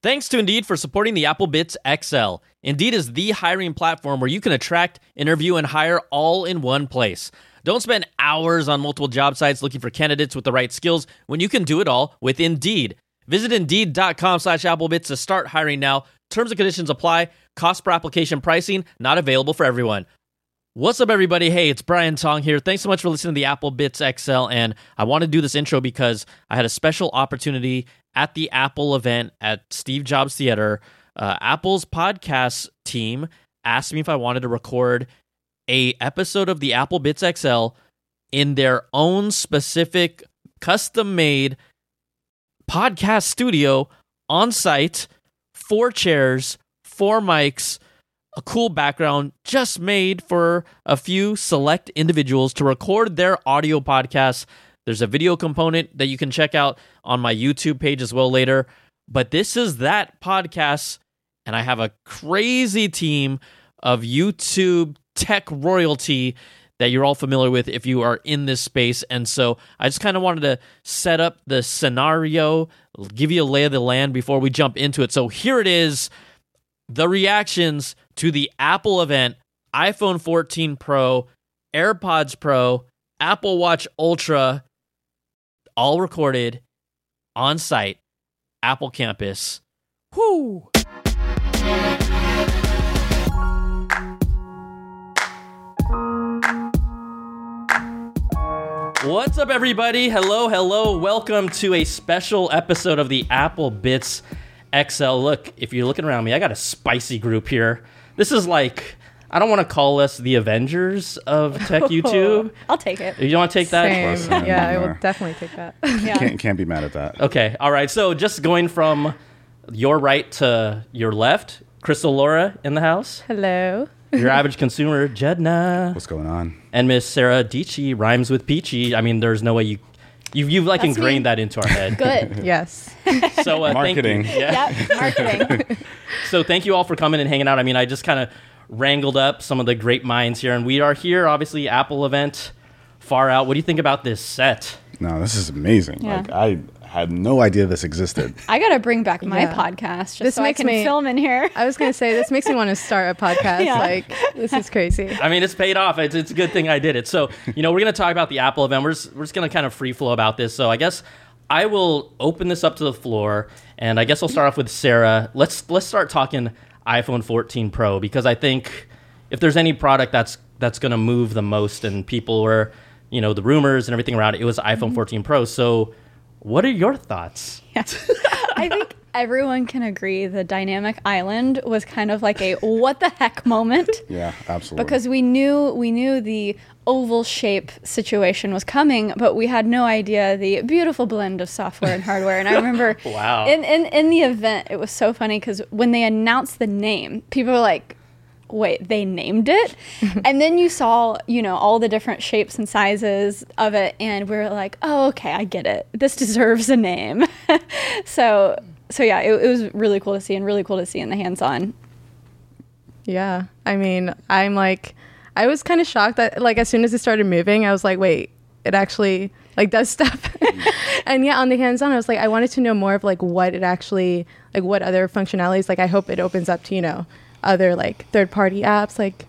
Thanks to Indeed for supporting the Apple Bits XL. Indeed is the hiring platform where you can attract, interview, and hire all in one place. Don't spend hours on multiple job sites looking for candidates with the right skills when you can do it all with Indeed. Visit Indeed.com slash AppleBits to start hiring now. Terms and conditions apply. Cost per application pricing not available for everyone. What's up, everybody? Hey, it's Brian Tong here. Thanks so much for listening to the Apple Bits XL. And I want to do this intro because I had a special opportunity at the Apple event at Steve Jobs Theater. Uh, Apple's podcast team asked me if I wanted to record a episode of the Apple Bits XL in their own specific custom made podcast studio on site, four chairs, four mics, a cool background just made for a few select individuals to record their audio podcasts. There's a video component that you can check out on my YouTube page as well later. But this is that podcast, and I have a crazy team of YouTube tech royalty that you're all familiar with if you are in this space. And so I just kind of wanted to set up the scenario, give you a lay of the land before we jump into it. So here it is the reactions to the Apple event iPhone 14 Pro, AirPods Pro, Apple Watch Ultra, all recorded on site, Apple campus. Whoo! What's up, everybody? Hello, hello. Welcome to a special episode of the Apple Bits XL. Look, if you're looking around me, I got a spicy group here. This is like, I don't want to call us the Avengers of tech YouTube. I'll take it. You want to take that? Same. Yeah, I will definitely take that. Yeah. Can't, can't be mad at that. Okay, all right. So just going from your right to your left, Crystal Lora in the house, Hello. your average consumer, Judner, What's going on? and Miss Sarah Dietschy rhymes with Peachy. I mean, there's no way you. You've, you've like That's ingrained me. that into our head. Good. Yes. So uh, thank you. Marketing. Yeah. yep. Marketing. So thank you all for coming and hanging out. I mean, I just kind of wrangled up some of the great minds here, and we are here, obviously, Apple event, far out. What do you think about this set? No, this is amazing. Yeah. Like I had no idea this existed. I gotta bring back my Yeah. podcast just This so I makes can me- film in here. I was going to say, this makes me want to start a podcast. Yeah. Like, this is crazy. I mean, it's paid off. It's, it's a good thing I did it. So, you know, we're going to talk about the Apple event. We're just, we're just going to kind of free flow about this. So, I guess I will open this up to the floor, and I guess I'll start off with Sarah. Let's let's start talking iPhone 14 Pro because I think if there's any product that's that's going to move the most, and people were, you know, the rumors and everything around it, it was iPhone mm-hmm. 14 Pro. So, what are your thoughts? Yeah. I think everyone can agree the dynamic island was kind of like a what the heck moment. Yeah, absolutely. Because we knew we knew the oval shape situation was coming, but we had no idea the beautiful blend of software and hardware. And I remember Wow. in, in, in the event, it was so funny because when they announced the name, people were like, wait, they named it? and then you saw, you know, all the different shapes and sizes of it, and we were like, oh, okay, I get it. This deserves a name. so, so yeah, it, it was really cool to see and really cool to see in the hands on. Yeah. I mean, I'm like, I was kind of shocked that, like, as soon as it started moving, I was like, wait, it actually, like, does stuff. and yeah, on the hands on, I was like, I wanted to know more of, like, what it actually, like, what other functionalities. Like, I hope it opens up to, you know, other, like, third party apps, like,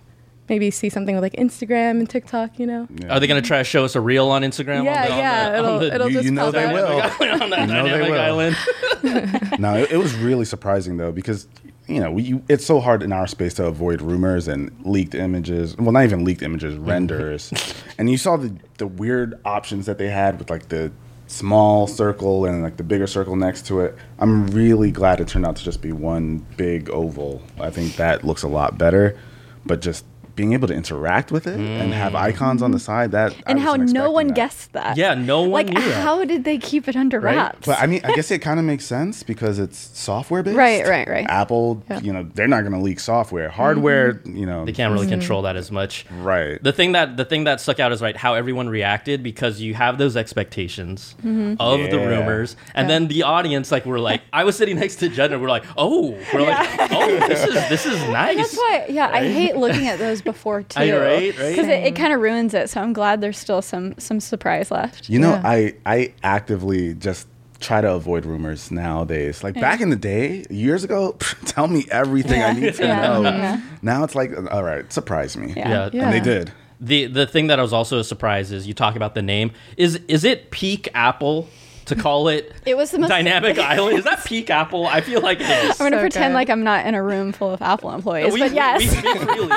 maybe see something with, like, Instagram and TikTok, you know? Yeah. Are they going to try to show us a reel on Instagram? Yeah, on the, on yeah. the- it'll, the- it'll You- just you know pop they up. will. on that You know they will. island. no, it, it was really surprising though because you know we, you, it's so hard in our space to avoid rumors and leaked images. Well, not even leaked images, renders. and you saw the the weird options that they had with like the small circle and like the bigger circle next to it. I'm really glad it turned out to just be one big oval. I think that looks a lot better. But just being able to interact with it and have icons on the side that I And how no one that. guessed that. Yeah, no one like knew that. how did they keep it under Right? wraps? But I mean, I guess it kind of makes sense because it's software based. Right, right, right. Apple, Yeah. you know, they're not going to leak software. Hardware, Mm-hmm. you know, They can't really control that as much. right. The thing that the thing that stuck out is right how everyone reacted because you have those expectations Mm-hmm. of the rumors, and then the audience like we're like I was sitting next to Jen and we're like oh we're like oh this is this is nice. That's why, yeah, I hate looking at those before too. I right, right. Because it, it kind of ruins it. So I'm glad there's still some some surprise left. You know, Yeah. I I actively just try to avoid rumors nowadays. Like back in the day, years ago, tell me everything I need to Yeah. know. Yeah. Now it's like, all right, surprise me. Yeah. Yeah. Yeah. And they did. The the thing that I was also a surprise is you talk about the name. Is is it peak Apple to call it It was the most Dynamic Island? Is that peak Apple? I feel like it is. I'm gonna So pretend good. like I'm not in a room full of Apple employees, we, but we- yes. we speak freely.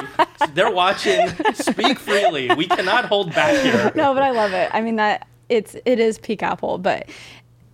They're watching. Speak freely. We cannot hold back here. no, but I love it. I mean that it's it is peak Apple, but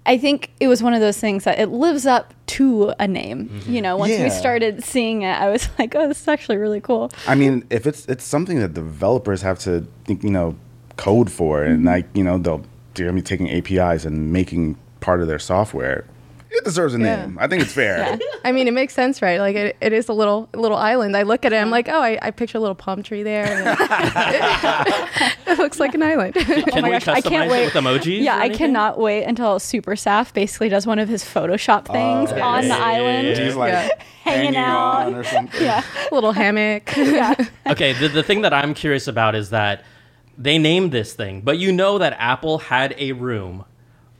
I think it was one of those things that it lives up to a name. Mm-hmm. You know, once Yeah. we started seeing it, I was like, oh, this is actually really cool. I mean, if it's it's something that developers have to, think, you know, code for, and Mm-hmm. like you know, they'll they're gonna be taking APIs and making part of their software. It deserves a Yeah. name. I think it's fair. I mean, it makes sense, right? Like it, it is a little little island. I look at it, I'm like, oh, I, I picture a little palm tree there. and it looks like an island. Can Oh my we gosh, I can't it wait. with emojis? Yeah, I cannot wait until Super Saf basically does one of his Photoshop oh, things Oh, on the island. He's like Yeah. Hanging out. on or something. Yeah. a little hammock. yeah. Okay, the, the thing that I'm curious about is that they named this thing, but you know that Apple had a room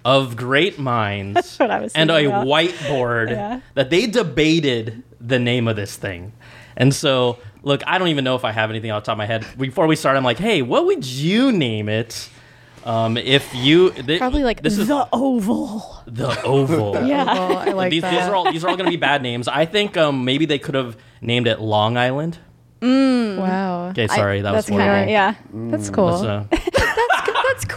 of great minds what I was and a about. whiteboard Yeah. that they debated the name of this thing. And so, look, I don't even know if I have anything off the top of my head. Before we start, I'm like, hey, what would you name it? Um, if you thi- Probably like this is the Oval. the oval. Yeah. Oh, I like these, that. these are all these are all going to be bad names. I think um, maybe they could have named it Long Island. wow. Okay, sorry, I- that was that's kinda- horrible. yeah. That's cool. So- That's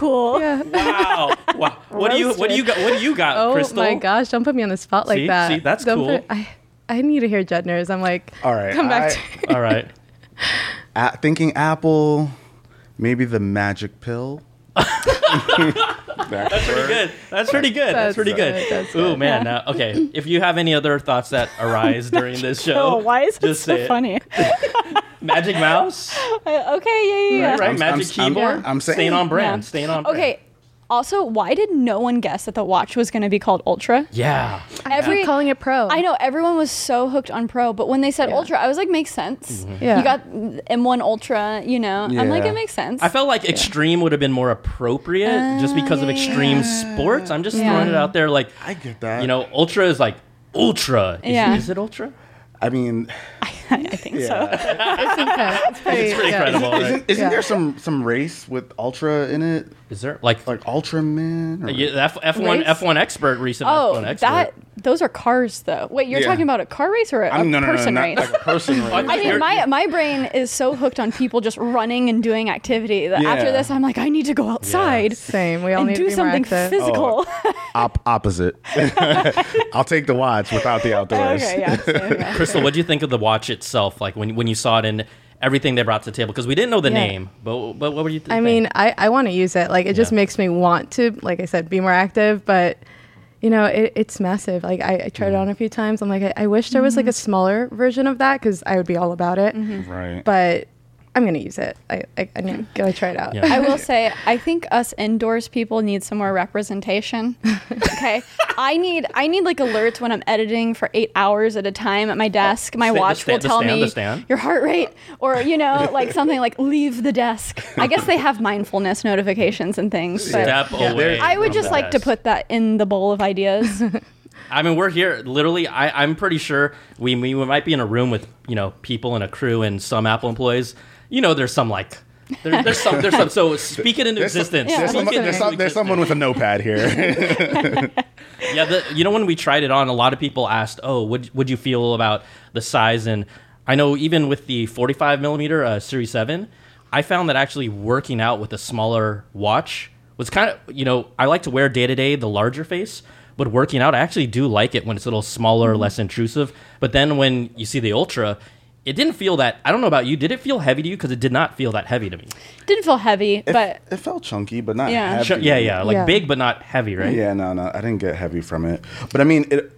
cool. yeah. Wow. wow. What do you what do you got what do you got, Oh Crystal? my gosh! Don't put me on the spot like See? that. See, that's Don't cool. put- I, I need to hear Judner's. I'm like, All right. come back. I- to All right. A- thinking Apple, maybe the magic pill. That's pretty good. That's pretty good. That's, That's pretty good. good. That's Ooh good. man. Now, okay. If you have any other thoughts that arise during this show, Oh, why is it just so say it. funny? Magic mouse, Uh, okay, yeah, yeah, yeah. right? I'm- Magic I'm- keyboard. I'm saying- staying on brand. Yeah. Staying on brand. Okay. Also, why did no one guess that the watch was going to be called Ultra? Yeah. Every Keep calling it Pro. I know everyone was so hooked on Pro, but when they said Yeah. Ultra, I was like, makes sense. Mm-hmm. Yeah. You got M1 Ultra, you know. I'm like, it makes sense. I felt like extreme would have been more appropriate just because of ah, extreme yeah. sports. I'm just Yeah. throwing it out there. Like, I get that. you know, ultra is like ultra. Is, Yeah. is it ultra? I mean, I think so. it's, okay. it's pretty, It's pretty yeah. credible. right? isn't, isn't Yeah. there some some race with Ultra in it, Is there like, like Ultraman? Or, yeah, the F, F1 F1 expert recent Oh, F1 expert? that those are cars though. Wait, you're Yeah. talking about a car race or a, I'm, a no, no, no, person not race? like a person race. I I mean, my my brain is so hooked on people just running and doing activity that after Yeah. this, I'm like, I need to go outside Same. We all and need do to be more something active. physical. Oh. Op- opposite. I'll take the watch without the outdoors. okay, yeah. same, yeah. Crystal, what do you think of the watch itself? Like when when you saw it and everything they brought to the table? Because we didn't know the Yeah. name, but but what were you? Th- I mean, I, I want to use it. Like, it just Yeah. makes me want to, like I said, be more active. But, you know, it, it's massive. Like, I, I tried Mm. it on a few times. I'm like, I, I wish there was like a smaller version of that because I would be all about it. Right. But I'm going to use it. I, I, I'm going to try it out. Yeah. I will say, I think us indoors people need some more representation. Okay, I need I need like alerts when I'm editing for eight hours at a time at my desk. My sta- the watch sta- will tell stand, me stand? your heart rate, or you know, like something like leave the desk. I guess they have mindfulness notifications and things, but step away. I would just like to put that in the bowl of ideas. I mean, we're here. Literally, I, I'm pretty sure we, we we might be in a room with you know people and a crew and some Apple employees. You know, there's some like there, there's some there's some. So speak it into There's, some- existence. Yeah. there's, some- there's some- there's someone with a notepad here. Yeah, the, you know when we tried it on, a lot of people asked, "Oh, would would you feel about the size?" And I know even with the 45 millimeter uh, Series Seven, I found that actually working out with a smaller watch was kind of you know I like to wear day to day the larger face, but working out I actually do like it when it's a little smaller, less intrusive. But then when you see the Ultra. It didn't feel that. I don't know about you. Did it feel heavy to you? Because it did not feel that heavy to me. Didn't feel heavy, it, but it felt chunky, but not Yeah. heavy. Sure, yeah, yeah, like Yeah. big but not heavy, right? Yeah, no, no, I didn't get heavy from it. But I mean, it,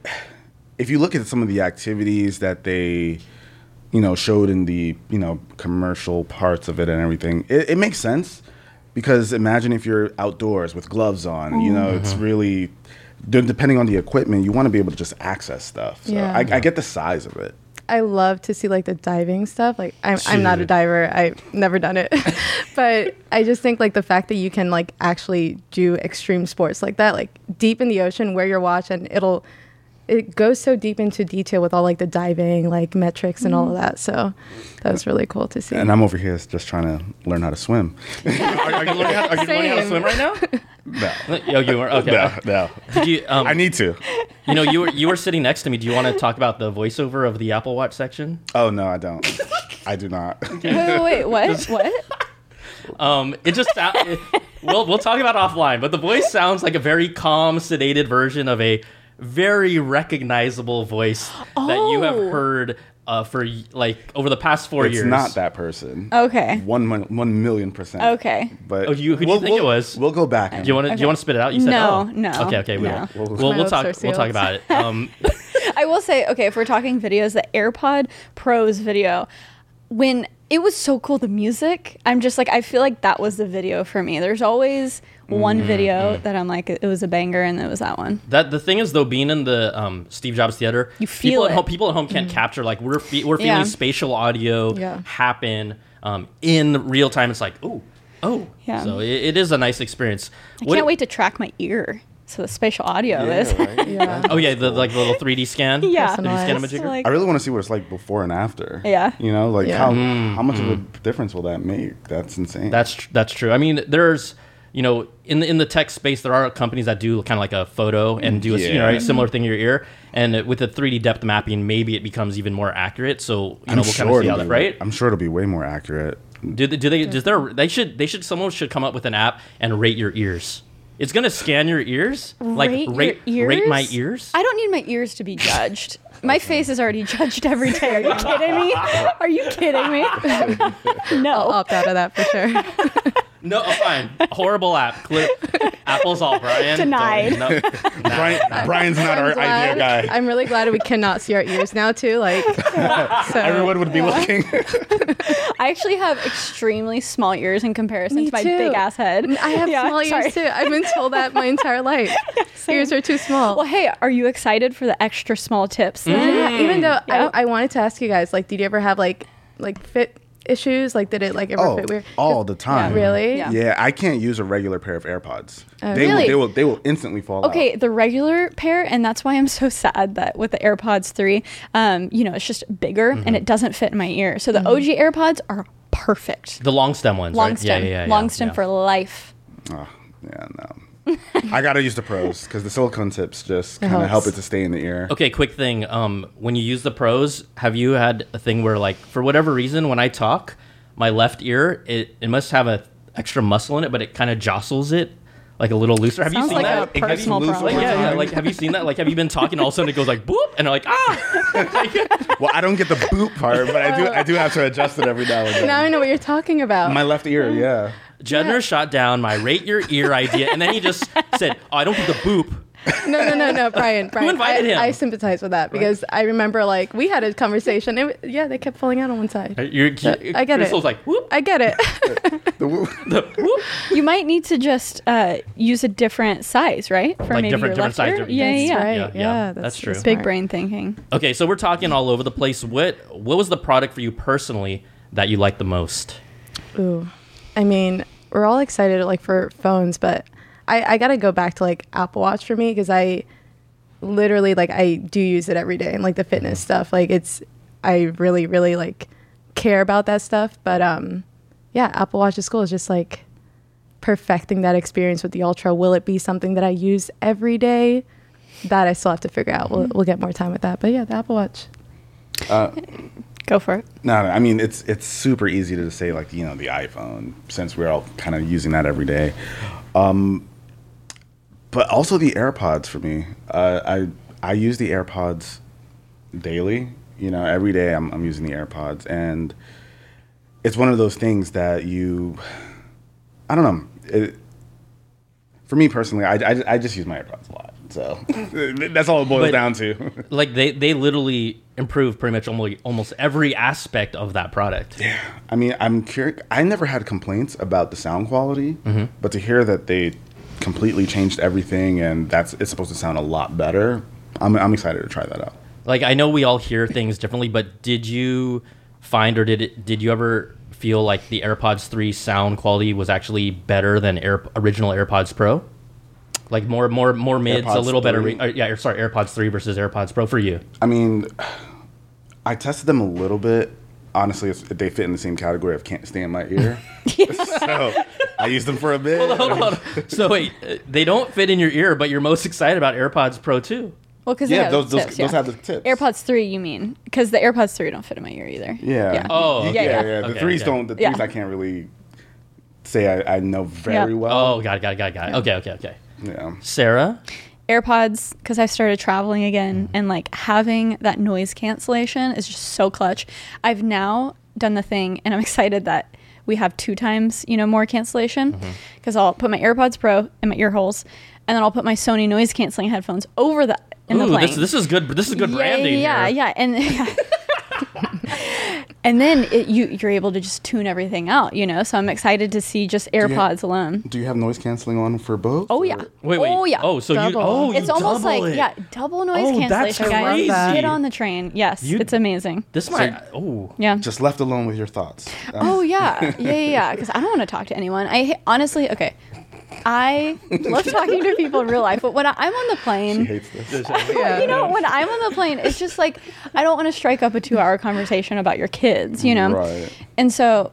if you look at some of the activities that they, you know, showed in the you know commercial parts of it and everything, it, it makes sense because imagine if you're outdoors with gloves on, you know, it's mm-hmm. really de- depending on the equipment, you want to be able to just access stuff. So Yeah. I, I get the size of it. I love to see like the diving stuff. Like I'm I'm not a diver. I've never done it. but I just think like the fact that you can like actually do extreme sports like that, like deep in the ocean, wear your watch and it'll it goes so deep into detail with all like the diving, like metrics and all of that. So that was really cool to see. And I'm over here just trying to learn how to swim. are, are you learning how, are you learning how to Same. swim right now? No, Yo, you were okay. no, no. Did you? Um, I need to. you know, you were you were sitting next to me. Do you want to talk about the voiceover of the Apple Watch section? Oh no, I don't. I do not. Wait, wait, wait, what? what? Um, it just sou- it, we'll we'll talk about it offline, but the voice sounds like a very calm, sedated version of a very recognizable voice that you have Oh. heard uh, for like over the past four it's years. It's not that person. Okay. One one million percent. Okay. But Oh, you- who do you think it we'll- was? We'll go back. Do you want to? Do you want to spit it out? You said No, oh. no, Okay, okay, we no. will. We'll- We'll, we'll talk. We'll talk about it. Um, I will say, okay, if we're talking videos, the AirPod Pros video, when it was so cool, the music, I'm just like, I feel like that was the video for me. There's always one Mm-hmm. video that I'm like, it was a banger, and it was that one. That the thing is though, being in the um, Steve Jobs Theater, You people feel at it. home. People at home can't capture like we're fe- we're feeling Yeah. spatial audio Yeah. happen um, in real time. It's like oh oh Yeah. So it, it is a nice experience. I What- can't wait to track my ear. So the spatial audio is. right? yeah. Oh yeah, the like the little 3D scan. Yeah. 3D scan Personalized. image. So, like, I really want to see what it's like before and after. Yeah. You know, like Yeah. how Mm, how much of a difference will that make? That's insane. That's tr- that's true. I mean, there's you know in the in the tech space there are companies that do kind of like a photo and do a you know right, similar thing in your ear, and with the 3D depth mapping, maybe it becomes even more accurate. So you know I'm we'll sure kind of see how it'll that be, right. I'm sure it'll be way more accurate. Do they, do they? Does there? They should. They should. Someone should come up with an app and rate your ears. It's gonna scan your ears, like rate, your rate ears? rate my ears. I don't need my ears to be judged. My face is already judged every day. Are you kidding me? Are you kidding me? no. i Opt out of that for sure. No, oh, fine. Horrible app. Clear. Apple's all Brian. Denied. Don't- No, Brian, Brian's not our I'm glad- idea guy. I'm really glad we cannot see our ears now too. Like, so Everyone would be looking. I actually have extremely small ears in comparison Me to my too. big ass head. I have Yeah, small sorry. ears too. I've been told that my entire life. ears are too small. Well, hey, are you excited for the extra small tips? then? yeah, even though Yeah. I, I wanted to ask you guys, like, did you ever have like like fit issues? Like, did it like ever oh, fit weird? all the time. Really? Yeah. Yeah, I can't use a regular pair of AirPods. Oh, they Really? will they will they will instantly fall Okay, out. the regular pair, and that's why I'm so sad that with the AirPods 3, um, you know, it's just bigger and mm-hmm. it doesn't fit in my ear. So the mm-hmm. OG AirPods are perfect. the long stem ones. Long right? stem. Yeah, yeah, yeah, long stem yeah. for life. Oh, yeah, no. I gotta use the pros because the silicone tips just kind of help it to stay in the ear. Okay, quick thing. Um, when you use the pros, have you had a thing where, like, for whatever reason, when I talk, my left ear it, it must have a extra muscle in it, but it kind of jostles it like a little looser. Have Sounds you seen like that? a Have personal loose problem. like, yeah, yeah, like have you seen that? Like, have you been talking? All of a sudden, it goes like boop, and I'm like, ah. Well, I don't get the boot part, but I do I do have to adjust it every now and then. Now I know what you're talking about. My left ear, yeah. Judner shot down my rate your ear idea, and then he just said, "Oh, I don't get the boop." no, no, no, no, Brian. Brian invited I, him? I sympathize with that because I remember like we had a conversation. It, yeah, they kept falling out on one side. You're, I get it. Crystal's like, whoop, I get it. The woo- the whoop. You might need to just uh, use a different size, right? For Like maybe different- your different left size, ear? different- Yeah, yeah, right. Yeah, Yeah, yeah, that's, that's true. smart. Big brain thinking. Okay, so we're talking all over the place. What what was the product for you personally that you liked the most? Ooh, I mean, we're all excited like for phones, but I, I gotta go back to like Apple Watch for me because I literally like I do use it every day and like the fitness stuff. Like it's I really really like care about that stuff. But um, yeah, Apple Watch at school is just like perfecting that experience with the Ultra. Will it be something that I use every day? That I still have to figure out. We'll, we'll get more time with that. But yeah, the Apple Watch. Go for it. No, I mean it's it's super easy to say like you know the iPhone since we're all kind of using that every day, um, but also the AirPods for me. Uh, I I use the AirPods daily. You know, every day I'm I'm using the AirPods, and it's one of those things that you, I don't know. It, for me personally, I, I, I just use my AirPods a lot, so that's all it boils But- down to. Like they they literally improve pretty much almost almost every aspect of that product. Yeah, I mean, I'm curious. I never had complaints about the sound quality, Mm-hmm. but to hear that they completely changed everything and that's it's supposed to sound a lot better, I'm, I'm excited to try that out. like I know we all hear things differently, but did you find or did it did you ever feel like the AirPods 3 sound quality was actually better than Air, original AirPods Pro? Like more more more mids, a AirPods little better. 3? Re- uh, yeah, sorry, AirPods 3 versus AirPods Pro for you. I mean, I tested them a little bit. Honestly, it's, they fit in the same category of can't stay in my ear. so I used them for a bit. Hold on, hold on. So wait, uh, they don't fit in your ear, but you're most excited about AirPods Pro 2. Well, because Yeah, those those, those have the tips. AirPods three, you mean? Because the AirPods three don't fit in my ear either. Yeah. Yeah. Oh, yeah, okay. yeah. yeah. The Okay, threes okay. don't. The Yeah. threes I can't really say I, I know very Yeah. well. Oh, got it, got it, got it, got it. Okay, okay, okay. Yeah. Sarah, AirPods, because I started traveling again, and like having that noise cancellation is just so clutch. I've now done the thing, and I'm excited that we have two times, you know, more cancellation. Mm-hmm. Because I'll put my AirPods Pro in my ear holes, and then I'll put my Sony noise canceling headphones over the in the Ooh, plane. this this is good. This is good yeah, branding. Yeah, here. yeah, and and then it, you you're able to just tune everything out, you know. So I'm excited to see just you- AirPods alone. Do you have noise canceling on for both? Oh or- yeah. Wait, wait. Oh yeah. Oh, so Double. you. Oh, you it's almost double like it. yeah, double noise Oh, that's cancellation, guys. crazy. Get on the train. Yes, You- it's amazing. This might. Oh. Yeah. Just left alone with your thoughts. Uh, Oh yeah, yeah, yeah, yeah. Because I don't want to talk to anyone. I honestly, okay. I love talking to people in real life, but when I, I'm on the she plane, hates this. You know, when I'm on the plane, it's just like I don't want to strike up a two-hour conversation about your kids, you know. Right. And so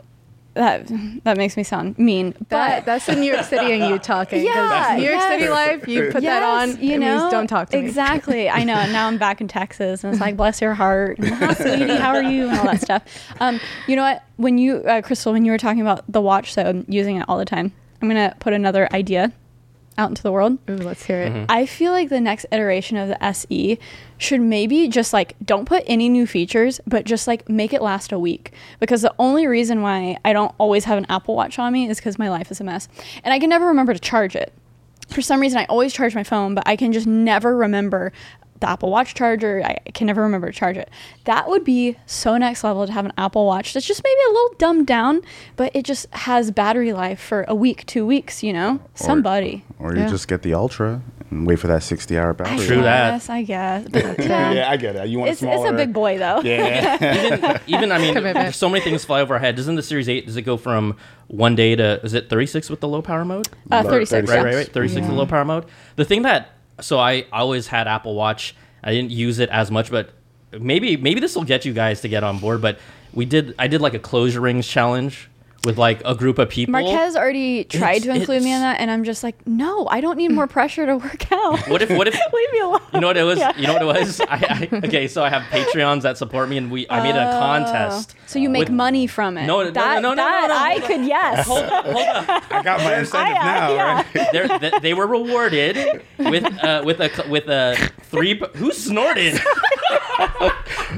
that that makes me sound mean, That, but that's the New York City and you talking. 'cause Yeah, New York yes. City life, you put that on, you it know, means don't talk to me. exactly. I know. Now I'm back in Texas, and it's like, bless your heart, and, hi, sweetie, how are you, and all that stuff. Um, you know what? When you, uh, Crystal, when you were talking about the watch, so I'm using it all the time. I'm gonna put another idea out into the world. Ooh, let's hear it. Mm-hmm. I feel like the next iteration of the SE should maybe just like don't put any new features, but just like make it last a week. Because the only reason why I don't always have an Apple Watch on me is because my life is a mess. And I can never remember to charge it. For some reason, I always charge my phone, but I can just never remember the Apple Watch charger. I can never remember to charge it. That would be so next level to have an Apple Watch that's just maybe a little dumbed down, but it just has battery life for a week, two weeks, you know? Somebody. Or you Yeah. just get the ultra and wait for that 60 hour battery. True that. Yes, I guess. But, yeah. Yeah, I get it. You want It's, a it's a big boy though. Yeah. Even I mean, Commitment. so many things fly over our head. Doesn't the Series Eight? Does it go from one day to? Is it 36 with the low power mode? Uh, Low- 36. Right, right, right. 36 with the low power mode. The thing that so I always had Apple Watch. I didn't use it as much, but maybe maybe this will get you guys to get on board. But we did. I did like a closure rings challenge with like a group of people. Marques already tried It's- to include me in that, and I'm just like, no, I don't need more pressure to work out. What if? What if? Leave me alone. You know what it was? Yeah. You know what it was? I, I, okay, so I have Patreons that support me, and we I made a contest. So you make with- money from it. No, no, no, that, no, no, no, that no, I could yes. hold on. could yes. I got my incentive I, now, yeah. right? They're, they, they were rewarded with uh, with a with a three. Who snorted?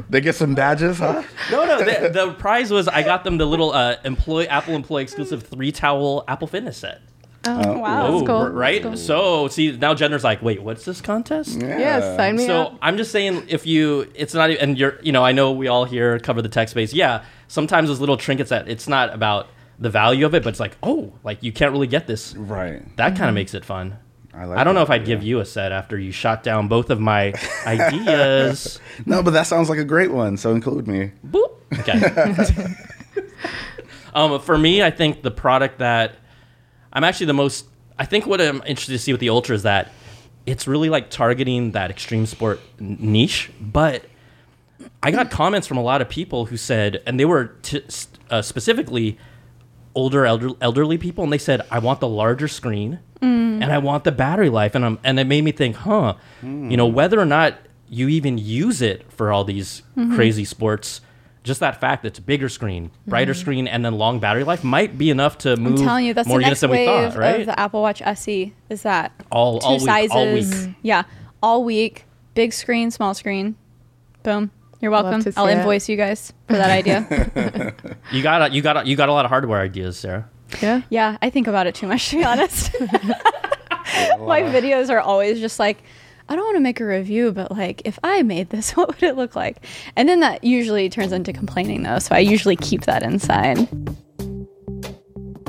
They get some badges, huh? No, no. The, the prize was I got them the little uh, employee Apple employee exclusive three towel Apple Fitness set. Oh, wow, that's cool. right. That's cool. So see now Judner's like, wait, what's this contest? Yes, sign me So up. I'm just saying, if you, it's not, e- and you're, you know, I know we all here cover the tech space. Yeah, sometimes those little trinkets that it's not about the value of it, but it's like, oh, like you can't really get this. Right. That Mm-hmm. kind of makes it fun. I like I don't know if I'd give you a set after you shot down both of my ideas. No, but that sounds like a great one. So include me. Boop. Okay. um, for me, I think the product that I'm actually the most, I think what I'm interested to see with the Ultra is that it's really like targeting that extreme sport niche. But I got comments from a lot of people who said, and they were t- uh, specifically older elder- elderly people, and they said, "I want the larger screen, Mm. and I want the battery life," and I'm, and it made me think, huh, mm. you know, whether or not you even use it for all these mm-hmm. crazy sports. Just that fact that it's a bigger screen, brighter mm. screen, and then long battery life might be enough to move I'm telling you, that's more the units next than we wave thought, right? of the Apple Watch SE. Is that all two all week, sizes? all week. Yeah, all week. Big screen, small screen. Boom. You're welcome. I'll it. invoice you guys for that idea. You got a, you got a, you got a lot of hardware ideas, Sarah. Yeah. yeah, I think about it too much to be honest. My videos are always just like, I don't want to make a review, but like, if I made this, what would it look like? And then that usually turns into complaining though, so I usually keep that inside.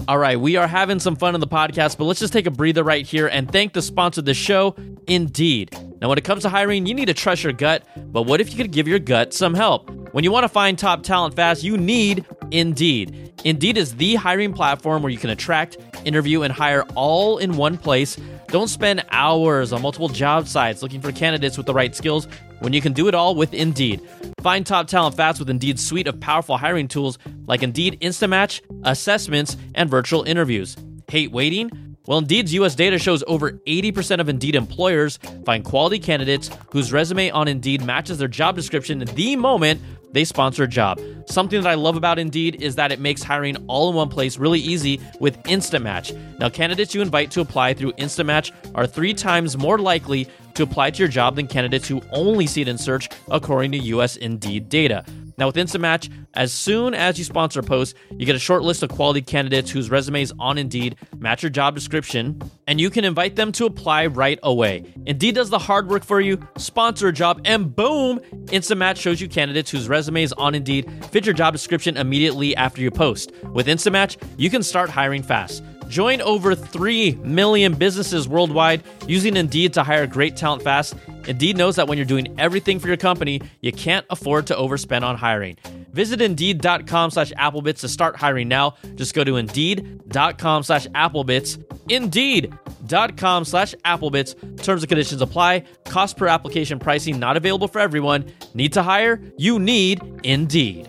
All right, we are having some fun in the podcast, but let's just take a breather right here and thank the sponsor of the show, Indeed. Now, when it comes to hiring, you need to trust your gut, but what if you could give your gut some help? When you want to find top talent fast, you need Indeed. Indeed is the hiring platform where you can attract, interview, and hire all in one place. Don't spend hours on multiple job sites looking for candidates with the right skills when you can do it all with Indeed. Find top talent fast with Indeed's suite of powerful hiring tools like Indeed Instant Match, assessments, and virtual interviews. Hate waiting? Well, Indeed's US data shows over 80% of Indeed employers find quality candidates whose resume on Indeed matches their job description the moment they sponsor a job. Something that I love about Indeed is that it makes hiring all in one place really easy with Instant Match. Now, candidates you invite to apply through Instant Match are three times more likely to apply to your job than candidates who only see it in search, according to US Indeed data. Now, with Instant Match, as soon as you sponsor a post, you get a short list of quality candidates whose resumes on Indeed match your job description, and you can invite them to apply right away. Indeed does the hard work for you, sponsor a job, and boom, Instant Match shows you candidates whose resumes on Indeed fit your job description immediately after you post. With Instant Match, you can start hiring fast. Join over 3 million businesses worldwide using Indeed to hire great talent fast. Indeed knows that when you're doing everything for your company, you can't afford to overspend on hiring. Visit Indeed.com slash Applebits to start hiring now. Just go to Indeed.com slash Applebits. Indeed.com slash Applebits. Terms and conditions apply. Cost per application pricing not available for everyone. Need to hire? You need Indeed.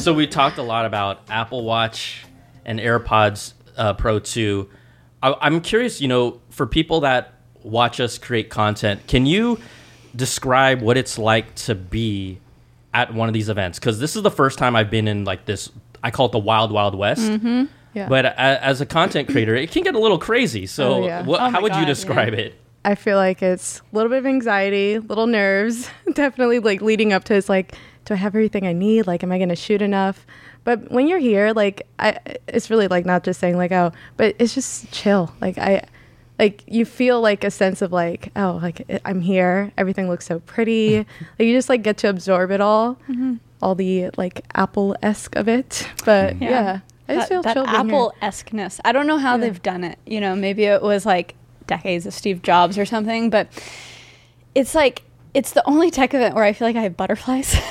So we talked a lot about Apple Watch and AirPods uh, Pro 2. I, I'm curious, you know, for people that watch us create content, can you describe what it's like to be at one of these events? Because this is the first time I've been in like this. I call it the Wild Wild West. Yeah. But a, as a content creator, it can get a little crazy. So, Oh, yeah. what, Oh how would you describe yeah. it? I feel like it's a little bit of anxiety, little nerves, definitely like leading up to it's like, do I have everything I need? Like, am I going to shoot enough? But when you're here, like, I, it's really like not just saying like, oh, but it's just chill. Like, I, like you feel like a sense of like, oh, like I'm here. Everything looks so pretty. like you just like get to absorb it all, mm-hmm. all the like Apple esque of it. But yeah, I just that, feel that chill. Apple esqueness. I don't know how Yeah. they've done it. You know, maybe it was like decades of Steve Jobs or something, but it's like it's the only tech event where I feel like I have butterflies.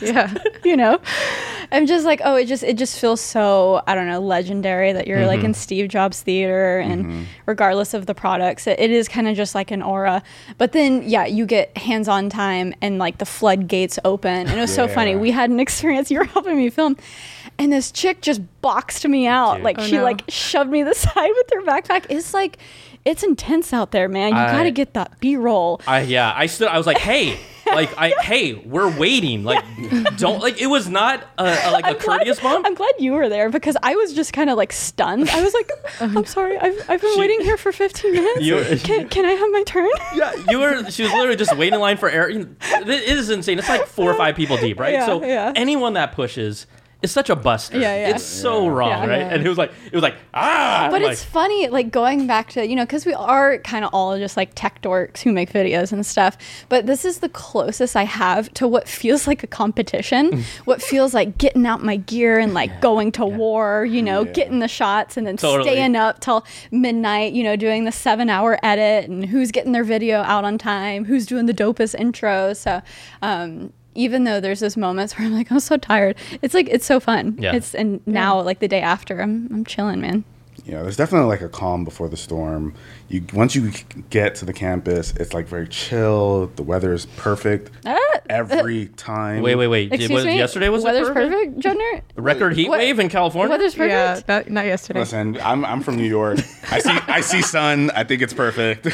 Yeah. you know, I'm just like, oh, it just it just feels so I don't know legendary that you're like in mm-hmm. Steve Jobs theater, and mm-hmm. regardless of the products, it, it is kind of just like an aura. But then, yeah, you get hands-on time, and like the floodgates open, and it was so funny. We had an experience. You were helping me film. And this chick just boxed me out. Dude. Like Oh, she no. like shoved me the side with her backpack. It's like it's intense out there, man. You I- got to get that B-roll. I yeah, I stood. I was like, hey, like I hey, we're waiting. Like, don't like. It was not a, a, like a I'm glad- courteous bump. I'm glad you were there because I was just kind of like stunned. I was like, I'm sorry, I've, I've been She- waiting here for 15 minutes. You- can, can I have my turn? yeah, you were. She was literally just waiting in line for air. You know, it is insane. It's like four or five people deep, right? Yeah, so yeah. anyone that pushes is such a buster. Yeah, yeah. It's so wrong, Yeah. right? Yeah. And it was like, it was like, ah. But I'm it's like, funny, like going back to, you know, because we are kind of all just like tech dorks who make videos and stuff. But this is the closest I have to what feels like a competition, Mm. what feels like getting out my gear and like going to war, you know, Yeah. getting the shots and then Totally. staying up till midnight, you know, doing the seven hour edit and who's getting their video out on time, who's doing the dopest intro. So, um, even though there's those moments where I'm like, I'm so tired, it's like it's so fun. Yeah. It's and now like the day after, I'm I'm chilling, man. Yeah, there's definitely like a calm before the storm. You once you get to the campus, it's like very chill. The weather is perfect Ah, every time. wait, wait, wait. Did- Excuse was, me. yesterday was it weather's perfect? perfect, Junior. Record heat What- wave in California. Weather's perfect. Yeah, not, not yesterday. Listen, I'm I'm from New York. I see I see sun. I think it's perfect.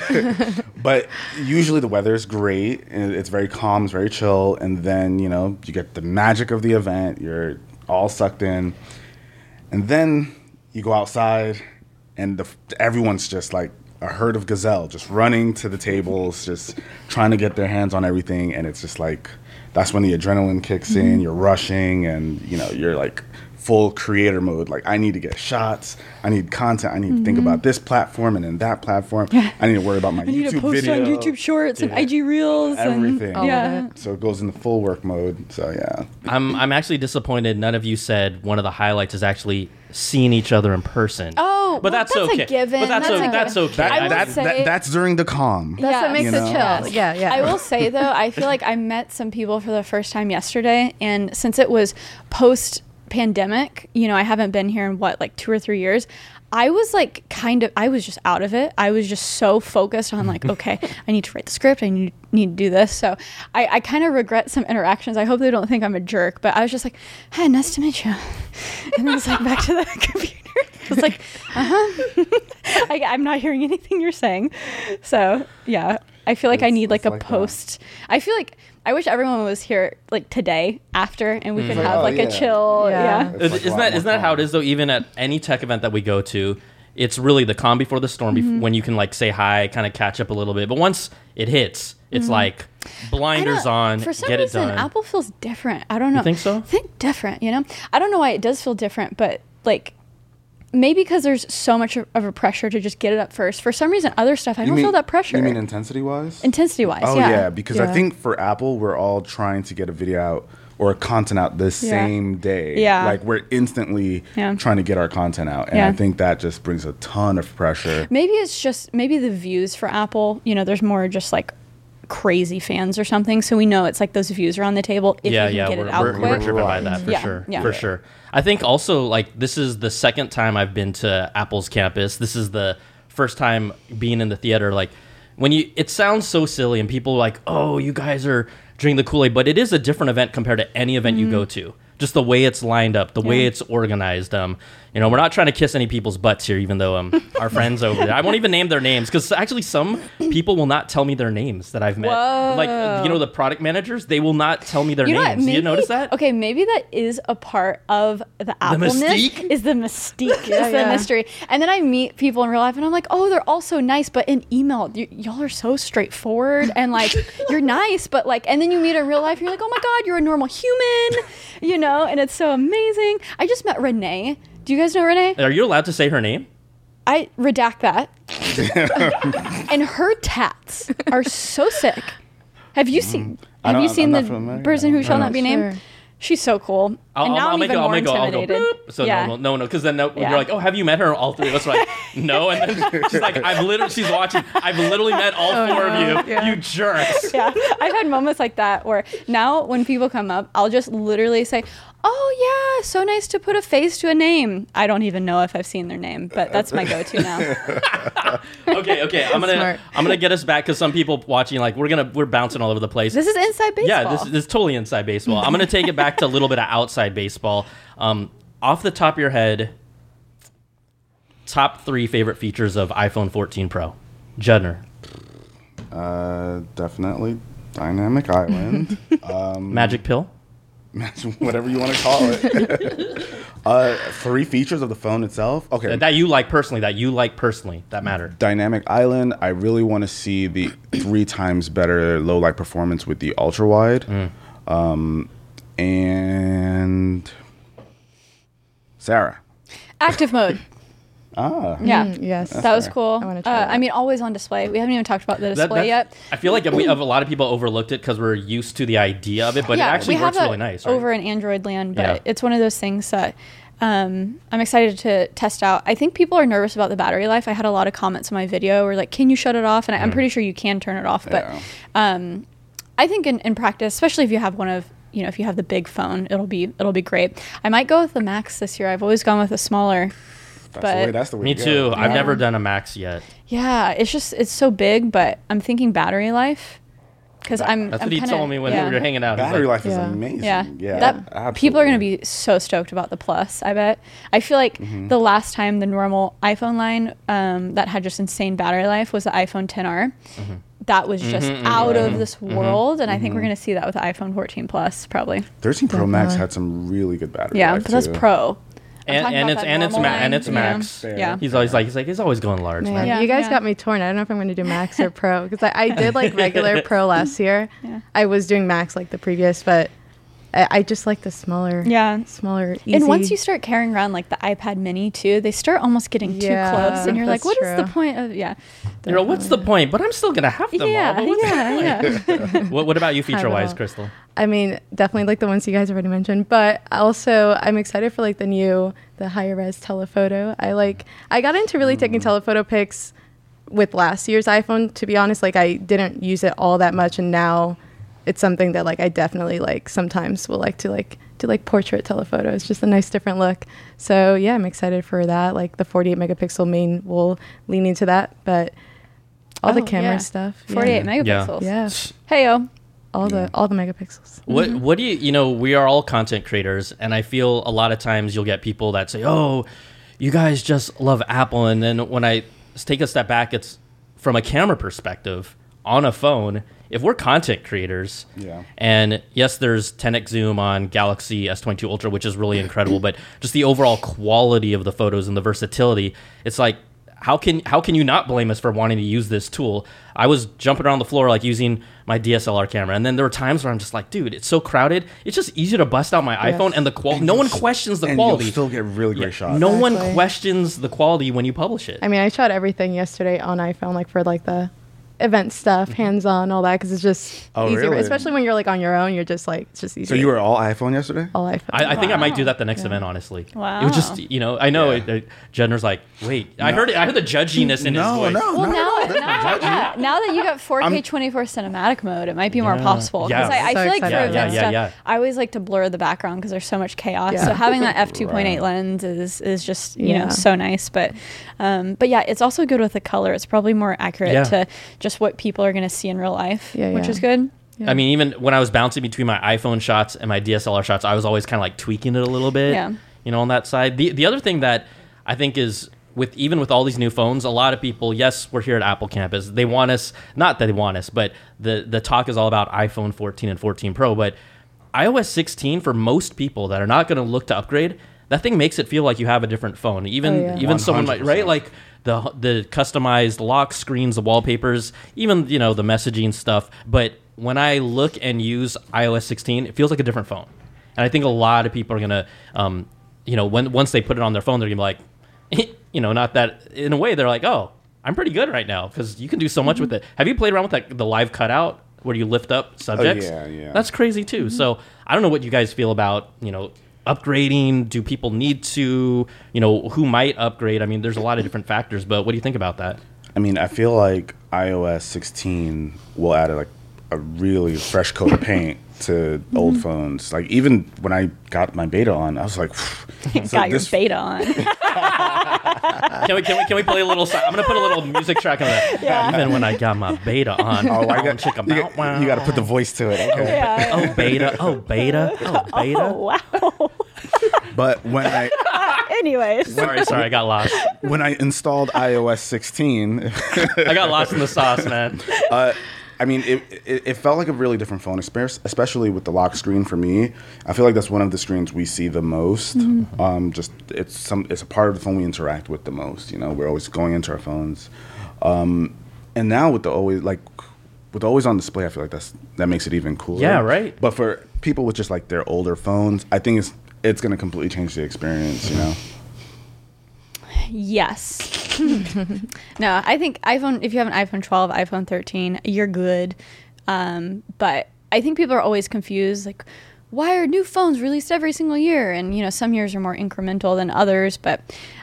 but usually the weather is great. and It's very calm. It's very chill. And then you know you get the magic of the event. You're all sucked in, and then you go outside, and the, everyone's just like a herd of gazelle, just running to the tables, just trying to get their hands on everything. And it's just like that's when the adrenaline kicks in. Mm-hmm. You're rushing, and you know you're like full creator mode. Like I need to get shots. I need content. I need to think mm-hmm. about this platform and then that platform. I need to worry about my I need YouTube to post video. on YouTube Shorts and IG Reels Everything. and yeah. So it goes into full work mode. So yeah. I'm I'm actually disappointed. None of you said one of the highlights is actually seeing each other in person. Oh but well, that's, that's a okay. given. But that's, That's o- a that's okay. That, I will that, say- that, that's during the calm. That's Yeah. what makes You it know? chill. Yeah, yeah. I will say though, I feel like I met some people for the first time yesterday, and since it was post pandemic, you know, I haven't been here in what like two or three years. I was like kind of I was just out of it. I was just so focused on like, okay, I need to write the script, I need need to do this. So I, I kind of regret some interactions. I hope they don't think I'm a jerk, but I was just like, Hi, nice to meet you. And then it's like back to the computer. It's like, uh-huh. I, I'm not hearing anything you're saying. So yeah. I feel like I need like a like that. post I feel like I wish everyone was here like today after and we could like, have oh, like yeah. a chill Yeah. yeah. It's like isn't lot that more isn't that how it is though? Even at any tech event that we go to, it's really the calm before the storm, Mm-hmm. bef- when you can like say hi, kind of catch up a little bit. But once it hits, it's like Mm-hmm. I blinders on, For some get it reason, done. Apple feels different. I don't know. think so? I think different. You know, I don't know why it does feel different, but like maybe because there's so much of a pressure to just get it up first. For some reason, other stuff I don't feel that pressure. You mean intensity wise? intensity wise? Oh yeah. yeah, because I think for Apple, we're all trying to get a video out or a content out the same day. Yeah. like we're instantly Yeah. trying to get our content out, and Yeah. I think that just brings a ton of pressure. Maybe it's just maybe the views for Apple. You know, there's more just like crazy fans or something. So we know it's like those views are on the table if yeah, yeah, get we're, it out we're, we're driven by that for Yeah, sure, yeah. for sure. I think also like this is the second time I've been to Apple's campus. This is the first time being in the theater. Like when you, it sounds so silly, and people are like, "Oh, you guys are drinking the Kool Aid," but it is a different event compared to any event you go to. Just the way it's lined up, the way Mm-hmm. It's organized. Um, you know, we're not trying to kiss any people's butts here, even though um, our friends over there. I won't even name their names because actually some people will not tell me their names that I've met. Like you know, the product managers, they will not tell me their You names. Maybe, you notice that? Okay, maybe that is a part of the Appleness. mystique? Is the mystique, Yeah, is the yeah. mystery. And then I meet people in real life, and I'm like, oh, they're all so nice, but in email, y- y'all are so straightforward, and like you're nice, but like, and then you meet in real life, and you're like, oh my god, you're a normal human, you know, and it's so amazing. I just met Renee. Do you guys know Renee? Are you allowed to say her name? I redact that. and her tats are so sick. Have you seen? Mm. I Have don't- you I'm seen not the familiar. person who shall not not be sure. named? She's so cool. I'll, and now I'll I'm make even it. I'll more make it. I'll go. intimidated. boop. So yeah. no, no, no, because then no, Yeah. you're like, oh, have you met her? All three of us are like, no, and then she's like, I've literally, she's watching. I've literally met all oh, four of you. Yeah. You jerks. yeah, I've had moments like that where now when people come up, I'll just literally say, "Oh yeah, so nice to put a face to a name." I don't even know if I've seen their name, but that's my go-to now. Okay, okay. I'm gonna, Smart. I'm gonna get us back because some people watching, like, we're gonna, we're bouncing all over the place. This is inside baseball. Yeah, this, this is totally inside baseball. I'm gonna take it back to a little bit of outside baseball. Um, off the top of your head, top three favorite features of iPhone 14 Pro. Judner, Uh, definitely dynamic island. um, Magic Pill. Whatever you want to call it. uh, three features of the phone itself. Okay, that you like personally, that you like personally, that matter. dynamic island. I really want to see the three times better low light performance with the ultra wide. Mm. Um, and Sarah. Active mode. Ah, Yeah. Mm, yes. That was fair. cool. I wanna uh, try that. I mean, always on display. We haven't even talked about the display that's- yet. I feel like we have a lot of people overlooked it because we're used to the idea of it, but it actually we works have it really nice. Right? over in Android land, but Yeah. it's one of those things that um, I'm excited to test out. I think people are nervous about the battery life. I had a lot of comments on my video where like, "Can you shut it off?" And I, I'm Mm. pretty sure you can turn it off, but Yeah. um, I think in, in practice, especially if you have one of you know if you have the big phone, it'll be it'll be great. I might go with the Max this year. I've always gone with a smaller. That's the way. That's the way. Me to too. Go. I've Yeah. never done a max yet. Yeah, it's just it's so big, but I'm thinking battery life because I'm. That's I'm what he kinda- told me when yeah. we were hanging out. Battery like, life is Yeah. amazing. Yeah, Yeah, that people are going to be so stoked about the plus. I bet. I feel like Mm-hmm. the last time the normal iPhone line um, that had just insane battery life was the iPhone XR. Mm-hmm. That was just Mhm, out mhm, of this world, and I think we're Mm-hmm. going to see that with the iPhone 14 Plus probably. 13 Pro Max had some really good battery Yeah, life but that's too. Pro. I'm and, and it's that and it's ma- and it's max. Fair. Yeah. He's always like he's like he's always going large, Man, man. Yeah, you guys yeah. got me torn. I don't know if I'm going to do Max or Pro because I, I did like regular Pro last year. Yeah. I was doing Max like the previous, but I, I just like the smaller, Yeah. smaller. Easy. And once you start carrying around like the iPad Mini too, they start almost getting Yeah, too close, and you're like, that's "What is the point of?" Yeah, You know what's the point? But I'm still gonna have them. all, yeah, the yeah, yeah. What, what about you, feature wise. Crystal? I mean, definitely like the ones you guys already mentioned, but also I'm excited for like the new, the higher res telephoto. I like, I got into really taking mm. telephoto pics with last year's iPhone. To be honest, like I didn't use it all that much, and now it's something that like I definitely like sometimes will like to like do like portrait telephoto. It's just a nice different look. So yeah, I'm excited for that. Like the 48 megapixel main will lean into that, but all the Oh, camera yeah. stuff, 48 Yeah. megapixels. yeah, Hey yo. All the all the megapixels. What mm-hmm. what do you you know we are all content creators and I feel a lot of times you'll get people that say oh you guys just love Apple and then when I take a step back it's from a camera perspective on a phone if we're content creators Yeah. and yes there's 10x zoom on Galaxy S22 Ultra which is really incredible but just the overall quality of the photos and the versatility it's like how can how can you not blame us for wanting to use this tool? I was jumping around the floor like using my DSLR camera, and then there were times where I'm just like, dude, it's so crowded. It's just easier to bust out my iPhone, and the quality. No one questions the and quality. you'll still get really great shots. no one questions the quality when you publish it. I mean, I shot everything yesterday on iPhone, like for like the event stuff, mm-hmm. hands on, all that, because it's just Oh, easier. really? Especially when you're like on your own, you're just like it's just easier. So you were all iPhone yesterday? all iPhone. I, I think I might do that the next event. Honestly, it Wow. was just you know I know Yeah. it, it, Judner's like, wait, I heard it, I heard the judginess in his voice. no, Well, no, now, no, now, yeah, now that you got 4K I'm- 24 cinematic mode, it might be more Yeah. possible. Yeah. Because I, I So feel like for. Yeah, event yeah, stuff, yeah. I always like to blur the background because there's so much chaos. Yeah. So having that f2.8 lens is is just you know so nice. But um, but yeah, it's also good with the color. It's probably more accurate Yeah. to just what people are going to see in real life, Yeah, which yeah. is good. I mean, even when I was bouncing between my iPhone shots and my DSLR shots, I was always kind of like tweaking it a little bit. Yeah. You know, on that side. The the other thing that I think is with even with all these new phones, a lot of people, yes, we're here at Apple Campus. They want us, not that they want us, but the the talk is all about iPhone 14 and 14 Pro. But iOS 16 for most people that are not going to look to upgrade, that thing makes it feel like you have a different phone. Even Oh, yeah. even someone might 100%. right like the the customized lock screens, the wallpapers, even you know the messaging stuff. But when I look and use iOS 16, it feels like a different phone. And I think a lot of people are gonna, um, you know, when once they put it on their phone, they're gonna be like, you know, not that in a way they're like, oh, I'm pretty good right now because you can do so much with it. Have you played around with that the live cutout where you lift up subjects? Oh, yeah, yeah. That's crazy too. So I don't know what you guys feel about you know upgrading. Do people need to? You know, who might upgrade? I mean, there's a lot of different factors, but what do you think about that? I mean, I feel like iOS 16 will add like a really fresh coat of paint to old mm-hmm. phones. Like even when I got my beta on, I was like, so got your this- beta on. Can we can we can we play a little? si- I'm gonna put a little music track on that. Even when I got my beta on, Oh, I bow, got, chicka, you, bow, got, wow. you got to put the voice to it. Okay. yeah. Oh beta, oh beta, oh beta. Oh wow. But when I Anyways. Sorry, sorry, I got lost. when I installed iOS 16, I got lost in the sauce, man. uh, I mean, it, it, it felt like a really different phone, experience, especially with the lock screen. For me, I feel like that's one of the screens we see the most. Um, just it's some it's a part of the phone we interact with the most. You know, we're always going into our phones, um, and now with the always like with always on display, I feel like that's that makes it even cooler. Yeah, right. But for people with just like their older phones, I think it's it's gonna completely change the experience. You know. Yes. no, I think iPhone. If you have an iPhone 12, iPhone 13, you're good. Um, but I think people are always confused, like, why are new phones released every single year? And you know, some years are more incremental than others. But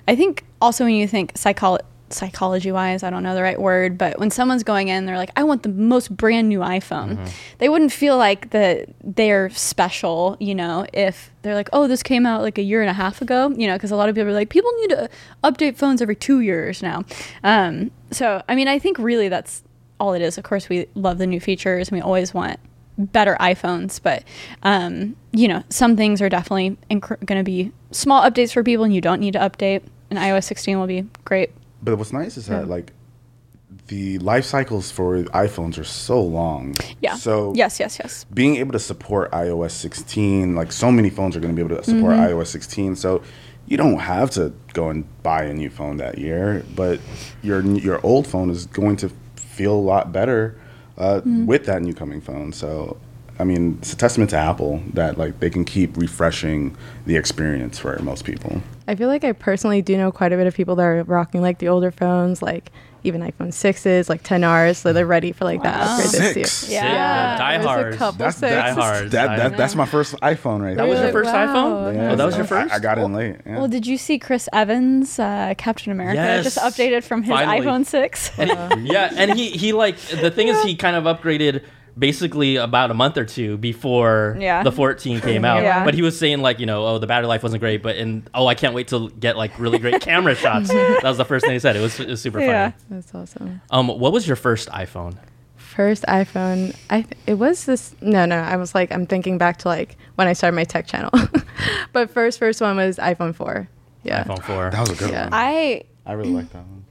I think also when you think psycholo- psychology wise, I don't know the right word, but when someone's going in, they're like, I want the most brand new iPhone. They wouldn't feel like that they're special, you know, if they're like, oh, this came out like a year and a half ago, you know, because a lot of people are like, people need to update phones every two years now. Um, so, I mean, I think really that's all it is. Of course, we love the new features and we always want better iPhones, but um, you know, some things are definitely inc- going to be small updates for people, and you don't need to update. And iOS 16 will be great. But what's nice is that like the life cycles for iPhones are so long. Yeah. So yes, yes, yes. being able to support iOS 16, like so many phones are going to be able to support Mm-hmm. iOS 16. So you don't have to go and buy a new phone that year, but your your old phone is going to feel a lot better uh, Mm-hmm. with that new coming phone. So I mean, it's a testament to Apple that like they can keep refreshing the experience for most people. I feel like I personally do know quite a bit of people that are rocking like the older phones, like even iPhone sixes, like XRs, so they're ready for like that Wow. upgrade this Six? year. Yeah. Yeah, die There's a hard. couple That's six. Die hard. That, Die that hard. that's my first iPhone right there. That was your first Wow. iPhone? Yeah, Oh, that was your I- first? I, got in late. Yeah. Well, did you see Chris Evans, uh, Captain America, Yes. just updated from his Finally. iPhone 6? And he- yeah, and he he like the thing is he kind of upgraded basically about a month or two before Yeah. the 14 came out. Yeah. But he was saying like, you know, oh, the battery life wasn't great, but and oh, I can't wait to get like really great camera shots. That was the first thing he said. It was, it was super funny. That's awesome. Um, what was your first iPhone? First iPhone, I th- it was this. No, no, I was like, I'm thinking back to like when I started my tech channel. but first, first one was iPhone 4. Yeah. iPhone 4. that was a good Yeah. one. I I really like that one.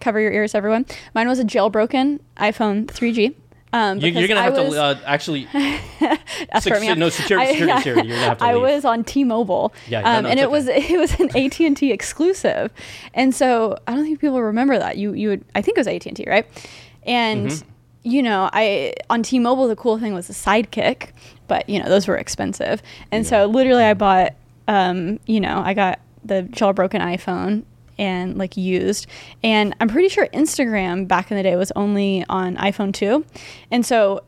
cover your ears, everyone. Mine was a jailbroken iPhone 3G. Um, You, you're gonna I have was- to uh, actually. me no, security- security tier, you're gonna have to I leave. was on T-Mobile, Yeah, no, um, no, and it's it was it was an AT and T exclusive, and so I don't think people remember that. You you would, I think it was AT and T, right? And Mm-hmm. you know, I on T-Mobile the cool thing was the Sidekick, but you know those were expensive, and so literally I bought, um, you know, I got the jailbroken iPhone and like used and i'm pretty sure instagram back in the day was only on iphone 2 and so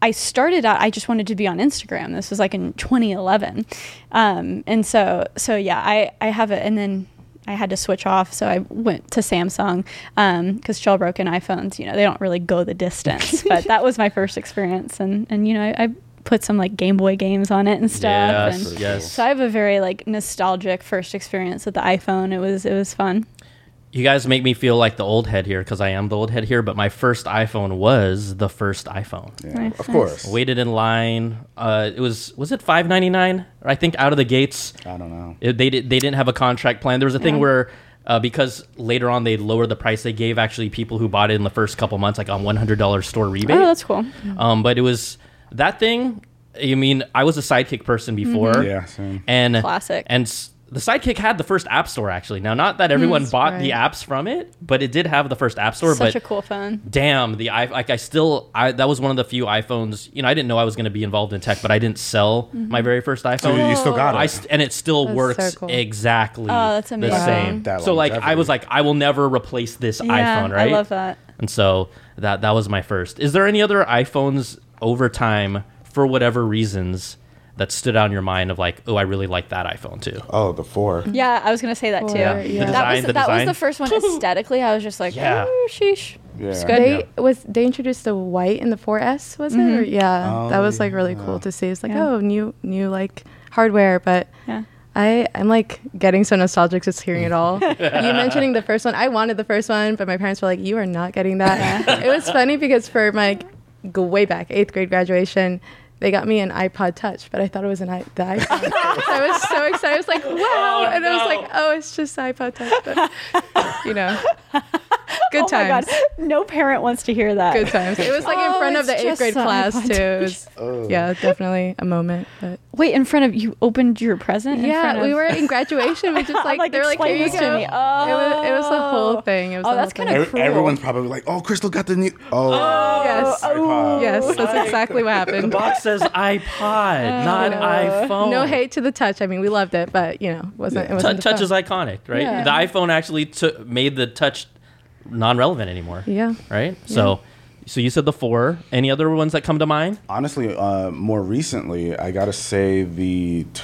I started out. I just wanted to be on Instagram. This was like in 2011, um, and so so yeah, I I have it, and then I had to switch off, so I went to Samsung because jailbroken iPhones, you know, they don't really go the distance. but that was my first experience, and and you know, I, I put some like Game Boy games on it and stuff. Yes, and yes. So I have a very like nostalgic first experience with the iPhone. It was it was fun. You guys make me feel like the old head here because I am the old head here. But my first iPhone was the first iPhone. Yeah, Nice, of nice. course. Waited in line. Uh, it was was it five ninety nine? I think out of the gates. I don't know. It, they did, they didn't have a contract plan. There was a thing Yeah. where uh, because later on they lowered the price, they gave actually people who bought it in the first couple months like on one hundred dollars store rebate. Oh, that's cool. um, but it was that thing. I mean, I was a sidekick person before. Mm-hmm. Yeah, same. and Classic. And the Sidekick had the first App Store actually. Now, not that everyone bought the apps from it, but it did have the first App Store. Such but a cool phone. damn, the i like I still I that was one of the few iPhones. You know, I didn't know I was going to be involved in tech, but I didn't sell Mm-hmm. my very first So iPhone. you still got it. I and it still That's works so cool. exactly Oh, that's the amazing. same. That so like I was like I will never replace this Yeah, iPhone, right? I love that. And so that that was my first. Is there any other iPhones over time for whatever reasons that stood out in your mind of like, oh, I really like that iPhone too? oh, the four. Yeah, I was gonna say that too. Or, yeah. The That was the that was the first one aesthetically. I was just like, Yeah. oh, sheesh. Yeah. It's good. They was they introduced the white in the 4S, was it? Mm-hmm. Or, yeah, Oh, that was like really yeah. cool to see. It's like Yeah. oh, new new like hardware, but Yeah. I I'm like getting so nostalgic just hearing it all. you mentioning the first one, I wanted the first one, but my parents were like, "You are not getting that." it was funny because for my go way back eighth grade graduation. They got me an iPod Touch, but I thought it was an i- the iPhone. so I was so excited. I was like, oh, "Wow!" and I was no. like, "Oh, it's just iPod Touch." But, you know, good oh times. my god, no parent wants to hear that. Good times. It was like in Oh, front of the eighth grade class iPod too. Was, Oh. yeah, definitely a moment. But Wait, in front of you opened your present. in front yeah, we were in graduation. We just like, like, they were like, explain here you this to go. me. It was it was the oh. whole Oh. thing. It was Oh, the that's whole kinda thing. Everyone's probably like, "Oh, Krystal got the new." Oh, Yes. Oh. Yes, that's oh. exactly what The happened. box says iPod, not iPhone. No hate to the touch. I mean, we loved it, but you know, wasn't it wasn't the touch phone. is iconic, right? Yeah. The iPhone actually took made the touch non-relevant anymore. Yeah. Right. So, so you said the four. Any other ones that come to mind? honestly, uh, more recently, I gotta say the t-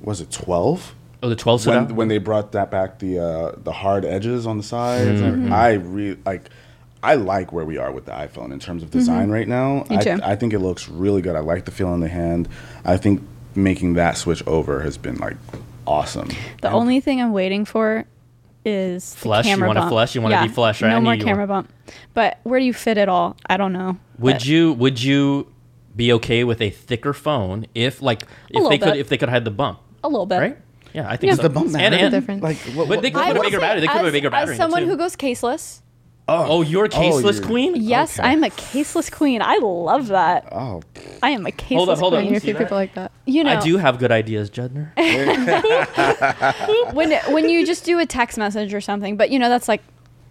was it twelve Oh, the 12 when when they brought that back the uh, the hard edges on the sides. Mm-hmm. I really like. I like where we are with the iPhone in terms of design right now. Mm-hmm. Me I, too. I think it looks really good. I like the feel in the hand. I think making that switch over has been like awesome. The only thing I'm waiting for is the Flush? You want to bump. flush? You want to Yeah, be flush, right? No knew more you camera bump. But where do you fit it all? I don't know. Would But you would you be okay with a thicker phone if like if little they could bit. if they could hide the bump, a little bit? right? Yeah, I think Does so. the bump And- matter? and- Different. Like, what, But they could put a bigger say, battery. They could put a bigger battery As it, someone too. who goes caseless, Oh, you're a caseless you're- queen. yes, Okay. I'm a caseless queen. I love that. oh, I am a caseless queen. Hold up, hold up. queen. Knew a See few that? people like that. You know, I do have good ideas, Judner. when when you just do a text message or something, but you know that's like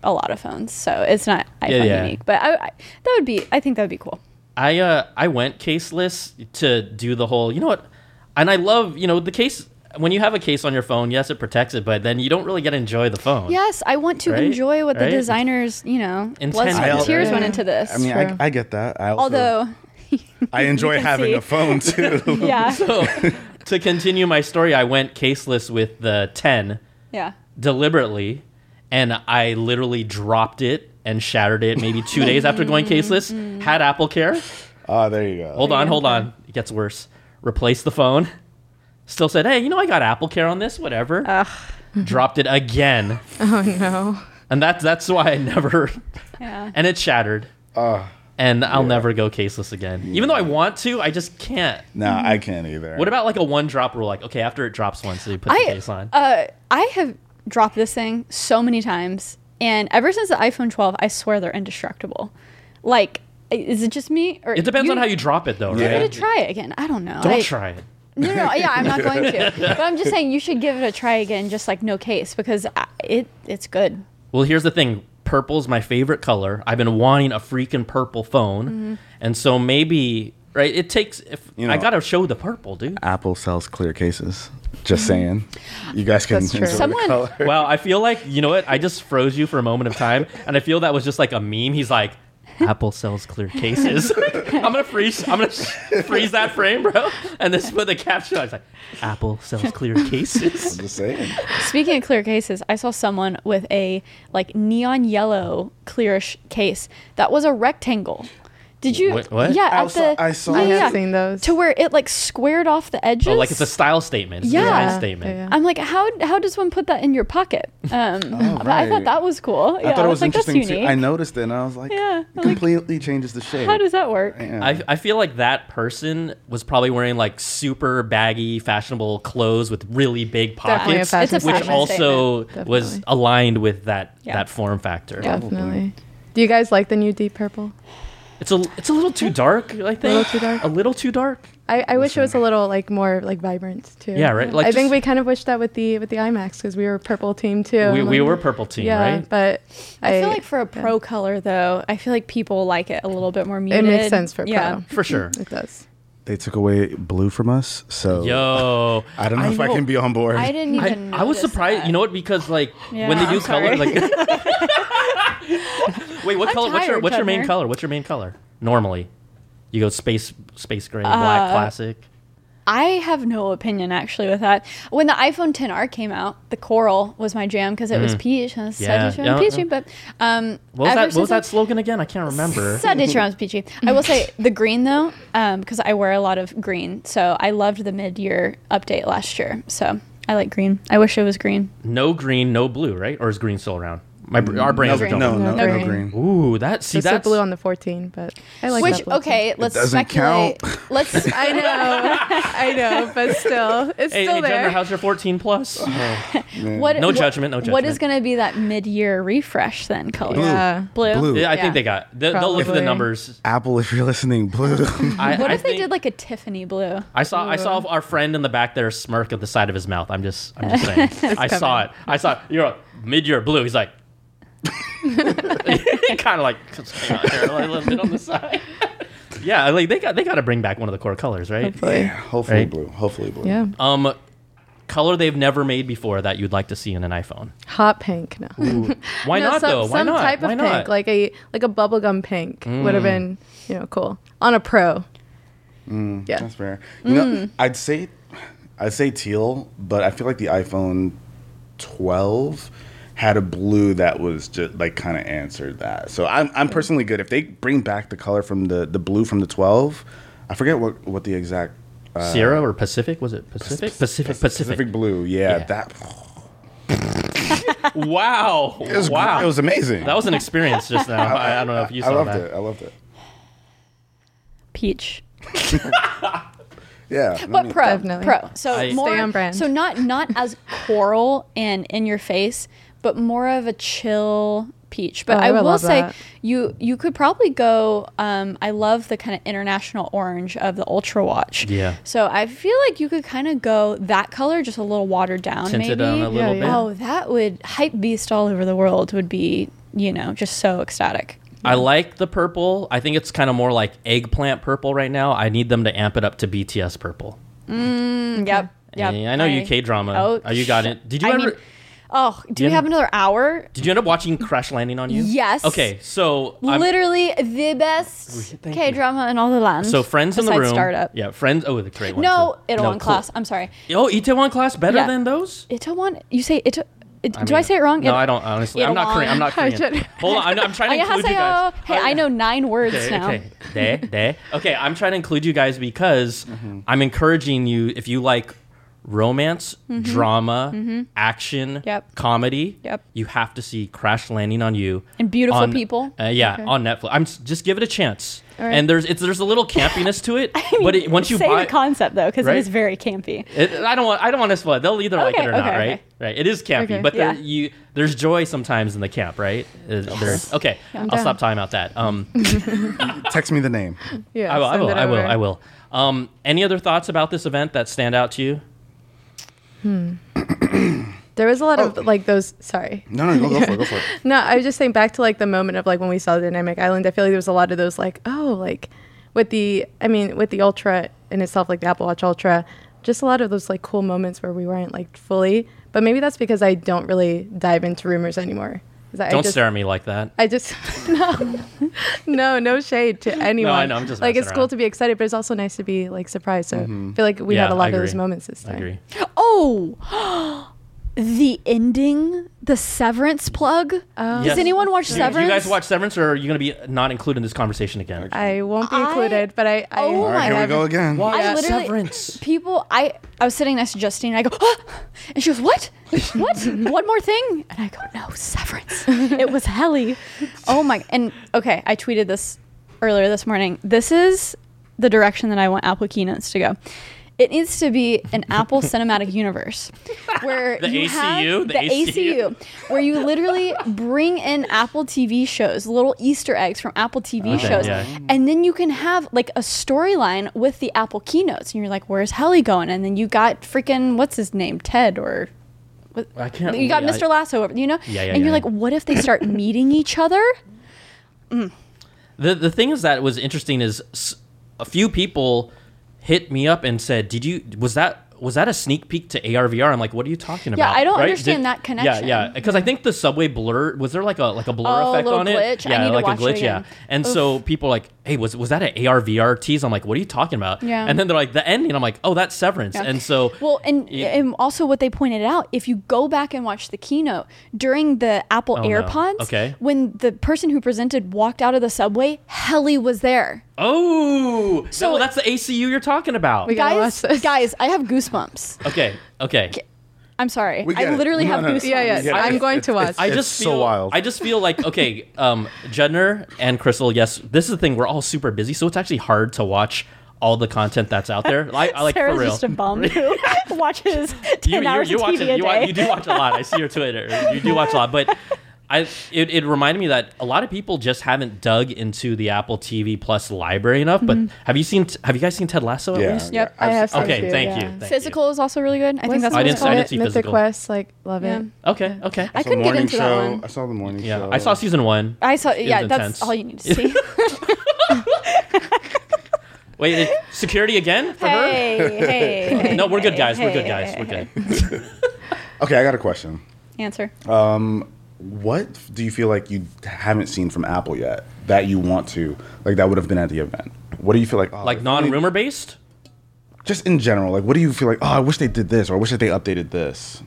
a lot of phones, so it's not iPhone yeah. unique. But I, I that would be, I think that would be cool. I uh I went caseless to do the whole you know what and I love you know the case when you have a case on your phone, yes, it protects it, but then you don't really get to enjoy the phone. Yes, I want to Right? enjoy what the designers, you know, blood, Intended, sweat, and tears right? went into this. I mean, I, I get that. I also, although, I enjoy having see. a phone too. yeah, So to continue my story, I went caseless with the 10 yeah. deliberately, and I literally dropped it and shattered it maybe two days after going caseless. Had Apple Care. Oh, there you go. Hold on, hold on. It gets worse. Replace the phone. Still said, hey, you know, I got Apple Care on this, whatever. Dropped it again. Oh no. And that's that's why I never Yeah. and it shattered. Uh, And I'll never go caseless again. Even though I want to, I just can't. no, I can't either. What about like a one drop rule? Like, okay, after it drops once, so you put the case on. uh, I have dropped this thing so many times, and ever since the iPhone 12, I swear they're indestructible. Like, is it just me? Or it depends on how you drop it, though, You right? need to try it again. I don't know. Don't I- try it. No, no, yeah, I'm not going to. but I'm just saying you should give it a try again, just like no case, because I, it it's good. Well, here's the thing. Purple's my favorite color. I've been wanting a freaking purple phone, Mm-hmm. and so maybe right. It takes. If You know, I gotta show the purple, dude. Apple sells clear cases. Just saying. You guys can That's true. enjoy the Someone- color. Wow, I feel like you know what? I just froze you for a moment of time, and I feel that was just like a meme. He's like, Apple sells clear cases. I'm gonna freeze. I'm gonna freeze that frame, bro, and this put the caption. I was like, Apple sells clear cases. Just saying. Speaking of clear cases, I saw someone with a like neon yellow clearish case that was a rectangle. Did you? What- what? Yeah, I at saw- the I saw- I yeah, have yeah. seen those. to where it like squared off the edges. Oh, like it's a style statement. It's a Yeah. design statement. yeah, yeah. I'm like, how how does one put that in your pocket? Um, but I thought that was cool. Yeah, I thought it was like, that's interesting too. unique. I noticed it and I was like, Yeah, it I'm like, completely changes the shape. How does that work? Yeah. I, I feel like that person was probably wearing like super baggy, fashionable clothes with really big Definitely a pockets, It's a which also statement. was Definitely. aligned with that Yeah. that form factor. Yeah. Definitely. Do you guys like the new deep purple? It's a it's a little too dark. I think a little too dark? A little too dark. I, I wish it was a little like more like vibrant too. Yeah, right? Like I think we kind of wished that with the with the iMacs because we were purple team too. we, we like, were purple team, yeah, right? but I, I feel like for a pro color though, I feel like people like it a little bit more muted. it makes sense for pro. Yeah. For sure. It does. they took away blue from us, so Yo, I don't know if I can be on board. I didn't I, even. I was surprised. that. You know what? Because like Yeah, when they do I'm color, sorry. like wait, what I'm color? What's your what's your main color? What's your main color? Normally, you go space space gray, black, Uh, classic. I have no opinion actually with that. When the iPhone XR came out, the coral was my jam because it was peach. And Mm. Yeah, Sunday yeah, peachy, but um, What was ever that? What was I- that slogan again? I can't remember. Sunday Toronto's peachy. I will say the green though, because I wear a lot of green. So I loved the mid-year update last year. So I like green. I wish it was green. No green, no blue, right? Or is green still around? My br- our no, brains are no, jumping. no, No no, green. green. Ooh, that see Just the that's blue on the 14, but I like Which that blue too. okay, let's doesn't speculate. count. Let's. I know, I know, but still, it's Hey, still hey there. Judner, how's your 14 plus? what, No what- judgment, no judgment. What is going to be that mid-year refresh then? Color. Yeah. Blue. Blue. yeah, I Yeah. think they got. They, they'll look at the numbers. Apple, if you're listening, blue. I, What I if they did like a Tiffany blue? I saw I saw our friend in the back there smirk at the side of his mouth. I'm just I'm just saying. I saw it. I saw it. You're a mid-year blue. He's like, kind of like hang on here, a little bit on the side. yeah, like they got they got to bring back one of the core colors, right? Hopefully. Hopefully Right. blue. Hopefully blue. Yeah. Um, color they've never made before that you'd like to see in an iPhone. Hot pink. No. Why no, not some, though? Why some not? type Why of not? pink, like a like a bubblegum pink, would have mm. been you know cool on a pro. Mm, yeah. That's fair. You know, mm. I'd say, I'd say teal, but I feel like the iPhone 12 had a blue that was just like kind of answered that. So I'm, I'm personally good if they bring back the color from the the blue from the 12. I forget what what the exact uh, Sierra or Pacific? Was it Pacific? Pacific. Pacific. Pacific blue. Yeah, Yeah. that Wow. it was wow. It was amazing. that was an experience just now. I, I don't know if you saw I loved that. it. I loved it. Peach. Yeah, I But mean, pro, pro. So I- more Stay on brand. So not not as coral and in your face, but more of a chill peach. But Oh, I I, will say that. you you could probably go. Um, I love the kind of international orange of the Ultra Watch. Yeah. So I feel like you could kind of go that color, just a little watered down, Tinted maybe. on a little yeah. bit. Oh, that would hype beast all over the world. Would be you know just so ecstatic. I like the purple. I think it's kind of more like eggplant purple right now. I need them to amp it up to BTS purple. Mm, Yep. Yep, Eh, I know you I- K drama. Oh, Oh, you got it. Did you I ever? mean, oh, do you we have another hour? did you end up watching Crash Landing on You? Yes. Okay, so I'm- Literally the best Thank K drama in all the land. so friends in the besides room. Startup. Yeah, friends. Oh, the great one. No, too. Itaewon cool. class. I'm sorry. Oh, Itaewon class better Yeah. than those? Itaewon. You say Ita. It, do mean, I say it wrong? No, It- I don't. Honestly, I'm not Korean. I'm not I Korean. Hold on, I'm, I'm trying to include you guys. Hey, I know nine words Okay, now. okay. De, de. Okay, I'm trying to include you guys because Mm-hmm. I'm encouraging you if you like romance, drama, action, Mm-hmm. Yep. comedy, Yep. you have to see Crash Landing on You. And Beautiful on- People? Uh, yeah, Okay. on Netflix. I'm just give it a chance. All right. And there's it's there's a little campiness to it, but it, once you say buy the concept though, because Right? it is very campy. it, I don't want I don't want to spoil. it. They'll either like it Okay, or not, okay, right? Right. It is campy, Okay. but there Yeah. you there's joy sometimes in the camp, right? Uh, there's okay. I'm I'll down. stop talking about that. Um, Text me the name. Yeah, I will. I will. I will. I will. Um, any other thoughts about this event that stand out to you? Hmm. There was a lot Oh. of like those. Sorry. No, no, go, go for it. Go for it. No, I was just saying back to like the moment of like when we saw the Dynamic Island. I feel like there was a lot of those like oh like with the I mean with the Ultra in itself like the Apple Watch Ultra, just a lot of those like cool moments where we weren't like fully. But maybe that's because I don't really dive into rumors anymore. 'Cause I Don't just, stare at me like that. I just no, no, no shade to anyone. No, I know, I'm just like messing it's cool to be excited, but it's also nice to be like surprised. So mm-hmm. I feel like we Yeah, had a lot of those moments this I time. agree. Oh, the ending, the Severance plug. Does Yes. anyone watch Do, Severance? do you guys watch Severance, or are you going to be not included in this conversation again? I won't be I- included, but I. I Oh All right, my here we go again. Why I literally- Severance? People, I I was sitting next to Justine. And I go, "Ah!" and she goes, "What? What? One more thing?" And I go, "No, Severance. it was Helly. Oh my!" And okay, I tweeted this earlier this morning. This is the direction that I want Apple keynotes to go. It needs to be an Apple Cinematic Universe where The you have ACU? the, The ACU? ACU, where you literally bring in Apple TV shows, little Easter eggs from Apple TV Okay, shows, yeah. and then you can have like a storyline with the Apple keynotes, and you're like, "Where's Helly going?" And then you got freaking what's his name, Ted, or I can't. you got yeah, Mr. Lasso, you know? Yeah, yeah, and you're like, what if they start meeting each other? Mm. The the thing is that was interesting is a few people hit me up and said, "Did you was that was that a sneak peek to ARVR?" I'm like, "What are you talking about? Yeah. I don't understand that connection. Yeah, yeah, because I think the subway blur was there like a like a blur Oh, a effect little on it. glitch? I Yeah, need to like watch a glitch. Yeah, again. and so people are like, "Hey, was was that an ARVR tease?" I'm like, "What are you talking about?" Yeah. and then they're like, "The ending." I'm like, "Oh, that's Severance." Yeah. And so Well, and, Yeah. and also what they pointed out, if you go back and watch the keynote during the Apple Oh, no. AirPods, Okay. when the person who presented walked out of the subway, Helly was there. oh, So- so that's the ACU you're talking about. We guys, guys, I have goosebumps. Okay, okay. I'm sorry. We I it. literally have no, no. goosebumps. Yeah, yeah. Yeah, I'm going to it's- watch. I It's just so feel, wild. I just feel like okay, um, Judner and Krystal. Yes, this is the thing. We're all super busy, so it's actually hard to watch all the content that's out there. I, I like Sara's for real. just a bum who watches 10 you, you, hours you of watch TV it, a you, wa- day. you do watch a lot. I see your Twitter. You do watch a lot, but I it, it reminded me that a lot of people just haven't dug into the Apple TV Plus library enough. But Mm-hmm. have you seen Have you guys seen Ted Lasso at Yeah. least? Yep. I have seen Okay, a few, thank yeah. you. Thank Physical is also really good. I think What's that's the what I it's didn't- I called. didn't see Mythic Physical. Quest, like love Yeah. it. Okay, okay. I saw the couldn't get morning into that show. one. I saw the morning yeah, show. I saw season one. I saw. Yeah, was that's intense. all you need to see. Wait, it- security again for her? hey, hey, hey. No, we're good hey, guys. We're good guys. hey, We're good. Okay, I got a question. Answer. What do you feel like you haven't seen from Apple yet that you want to, like that would have been at the event? What do you feel like? Oh, Like non rumor based? Just in general, like what do you feel like? Oh, I wish they did this, or I wish that they updated this.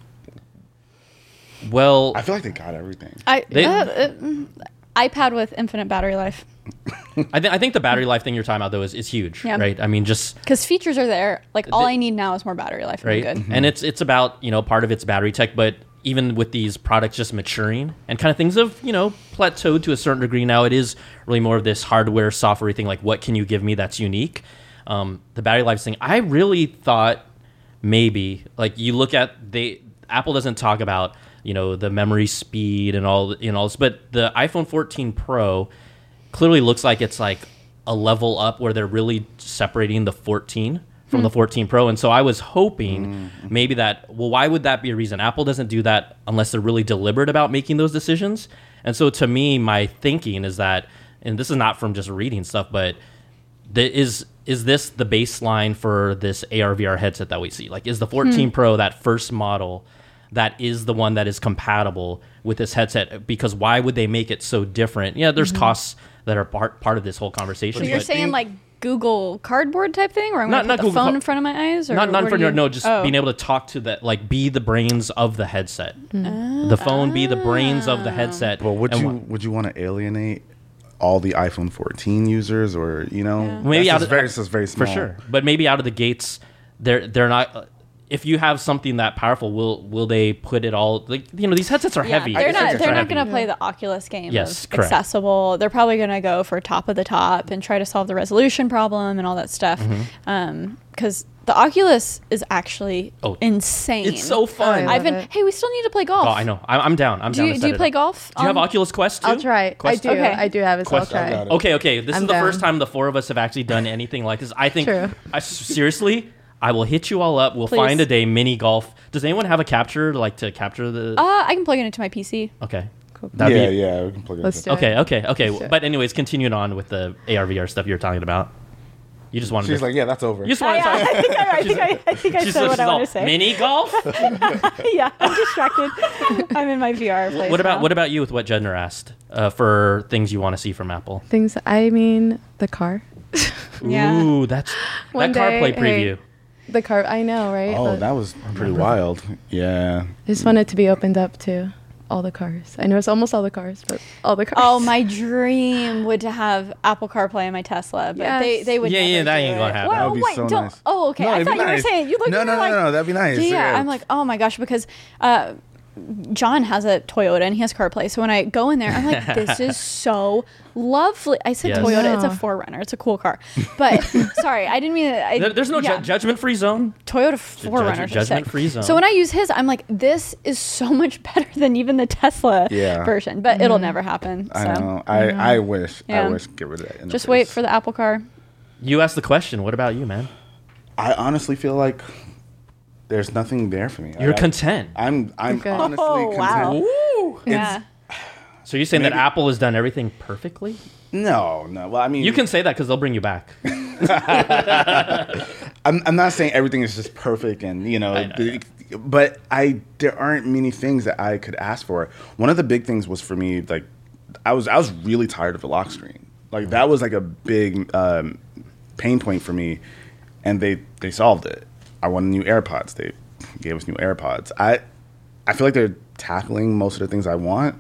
Well, I feel like they got everything. I They- uh, uh, mm, iPad with infinite battery life I, th- I think the battery life thing you're talking about though is, is huge, Yeah. right? I mean, just because features are there. Like all The- I need now is more battery life. and I'm right, good. and it's it's about you know part of it's battery tech, but even with these products just maturing and kind of things have you know plateaued to a certain degree now, it is really more of this hardware software thing. Like, what can you give me that's unique? Um, the battery life thing, I really thought maybe like you look at they Apple doesn't talk about you know the memory speed and all you know, but the iPhone 14 Pro clearly looks like it's like a level up where they're really separating the 14 from the 14 Pro. And so I was hoping maybe that, well, why would that be a reason? Apple doesn't do that unless they're really deliberate about making those decisions. And so to me, my thinking is that, and this is not from just reading stuff, but the, is is this the baseline for this AR VR headset that we see? Like, is the Hmm. 14 Pro that first model that is the one that is compatible with this headset? Because why would they make it so different? Yeah, there's costs that are part part of this whole conversation. Mm-hmm. So you're but- saying like Google Cardboard type thing, or I'm Not- gonna not put the Google phone Car- in front of my eyes, or not not what for are your you- no, just Oh. being able to talk to that, like be the brains of the headset. Ah. The phone be the brains of the ah. headset. Well, would and you wha- would you want to alienate all the iPhone 14 users, or you know, maybe out of very, it's very small. for sure, but maybe out of the gates, they're they're not. If you have something that powerful, will will they put it all like you know these headsets are Yeah, heavy. they're not. They're not going to play the Oculus game. Yes, correct. accessible. They're probably going to go for top of the top and try to solve the resolution problem and all that stuff. Mm-hmm. Because the Oculus is actually Oh, insane. It's so fun. I I've been. it. Hey, we still need to play golf. Oh, I know. I'm, I'm down. I'm Do down. you to do you play up. golf? Do you have on- Oculus Quest 2? I'll try. it. I do. Okay. I do have it, so I'll try I got it. it. Okay, okay. This I'm is the first time the four of us have actually done anything like this. I think. True. I, seriously, I will hit you all up. We'll Please. find a day mini golf. Does anyone have a capture like to capture the? Uh, I can plug it into my PC. okay. Cool. That'd yeah, be- yeah, we can plug it. Let's in. do it. Okay, okay, okay. Let's. But anyways, continuing on with the ARVR stuff you were talking about. You just wanted She's to. like, yeah, that's over. you just I, wanted to. I think I, I think I, I, think I said she's what I all, want to say. mini golf. yeah, I'm distracted. I'm in my VR place. what about now. what about you with what Judner asked uh, for things you want to see from Apple? Things. I mean, the car. Yeah. Ooh, that's One that CarPlay day, hey, preview. The car. I know, right? oh, But that was pretty wild. Yeah. I just wanted to be opened up to all the cars. I know it's almost all the cars, but all the cars. Oh, my dream would to have Apple CarPlay in my Tesla, but they, Yes. they would. Yeah, never yeah, that do ain't gonna it. happen. Well, That would be wait, so don't. nice. Oh, okay. No, I it'd thought you were saying you looked No, at me no, no, like, no, that'd be nice. Yeah, Yeah. I'm like, oh my gosh, because uh, John has a Toyota and he has CarPlay. So when I go in there, I'm like, this is so lovely. I said Yes. Toyota, it's a 4Runner, it's a cool car. But sorry, I didn't mean it. I, There- There's no yeah. ju- judgment-free zone. Toyota 4Runner. I should say. judgment-free zone. So when I use his, I'm like, this is so much better than even the Tesla Yeah. version. But it'll mm. never happen. So I know. I, I wish. Yeah. I wish. Get rid of that. just wait for the Apple car. You asked the question. What about you, man? I honestly feel like there's nothing there for me. You're Like, I- content. I'm. I'm Okay. honestly Oh, wow. content. Yeah. So you're saying that Apple has done everything perfectly? No, no. Well, I mean, You can say that because they'll bring you back. I'm, I'm not saying everything is just perfect and you know, I know, the- but I there aren't many things that I could ask for. One of the big things was for me like I was I was really tired of the lock screen. Like that was like a big um, pain point for me, and they they solved it. I wanted new AirPods. They gave us new AirPods. I I feel like they're tackling most of the things I want.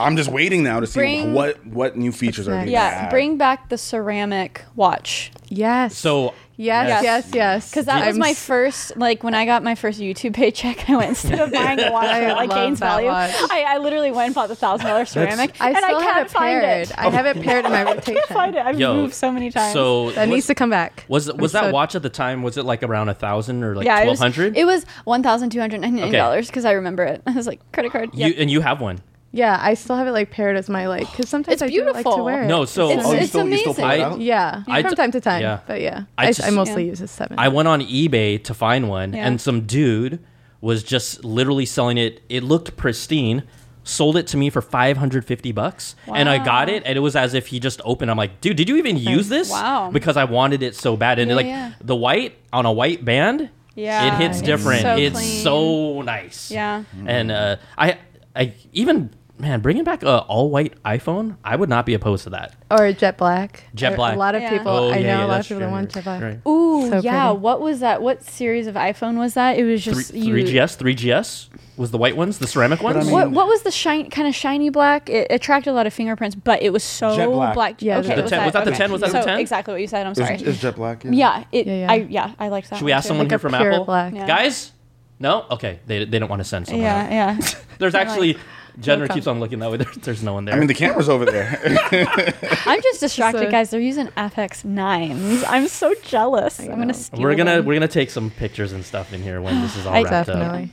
I'm just waiting now to see Bring- what what new features are. next? Yeah. gonna add. Bring back the ceramic watch. yes. So yes, Yes. yes, yes. Because that was I'm my s- first, like when I got my first YouTube paycheck, I went instead of buying a watch I at like love Gaines that Value, watch. I, I literally went and bought the thousand dollar ceramic, I and still I have can't it find paired. it. I have it oh. paired in my I rotation. can't find it. I've Yo, moved so many times. So That was, needs to come back. was was I'm that so- watch at the time? Was it like around a thousand or like yeah, it twelve was, hundred? it was one thousand two hundred ninety nine dollars because I remember it. I was like credit card. You Yep. and you have one. Yeah, I still have it like paired as my like because sometimes It's I do like to wear it. No, so It's- Oh, it's still, you still pull it amazing. out? yeah, I from d- time to time. yeah. But yeah, I I, I, mostly Yeah. use a seven. I went on eBay to find one, Yeah. and some dude was just literally selling it. It looked pristine. Sold it to me for five hundred fifty bucks, and I got it, and it was as if he just opened. I'm like, dude, did you even use this? Wow. Because I wanted it so bad, and Yeah, like yeah. the white on a white band, Yeah, it hits it's different. so it's clean. so nice. Yeah. and uh, I, I even man bringing back a all white iPhone, I would not be opposed to that. or jet black. Jet There- black. A lot of Yeah. people. Oh, I yeah, know yeah, a lot that's of people true. that want jet black. Right. Ooh, So yeah. pretty. What was that? What series of iPhone was that? It was Three, just you. 3GS, 3GS was the white ones, the ceramic ones. I mean- What, what was the shine kind of shiny black? It attracted a lot of fingerprints, but it was so Jet black. Yeah, okay, The was 10 was that the 10? Was that the So 10? Exactly what you said. I'm sorry. is Jet Black? yeah, it, Yeah, yeah. I yeah, I liked that. Should we one ask too. someone Like here a from pure Apple? black. Yeah. Guys? No? Okay. They, they don't want to send someone. Yeah, out. yeah. There's actually, Judner keeps on looking that way. There, there's no one there. I mean, the camera's over there. I'm just distracted, a- guys. They're using FX nines. I'm so jealous. I'm gonna know. steal we're gonna them. we're gonna take some pictures and stuff in here when this is all I- wrapped up. Definitely.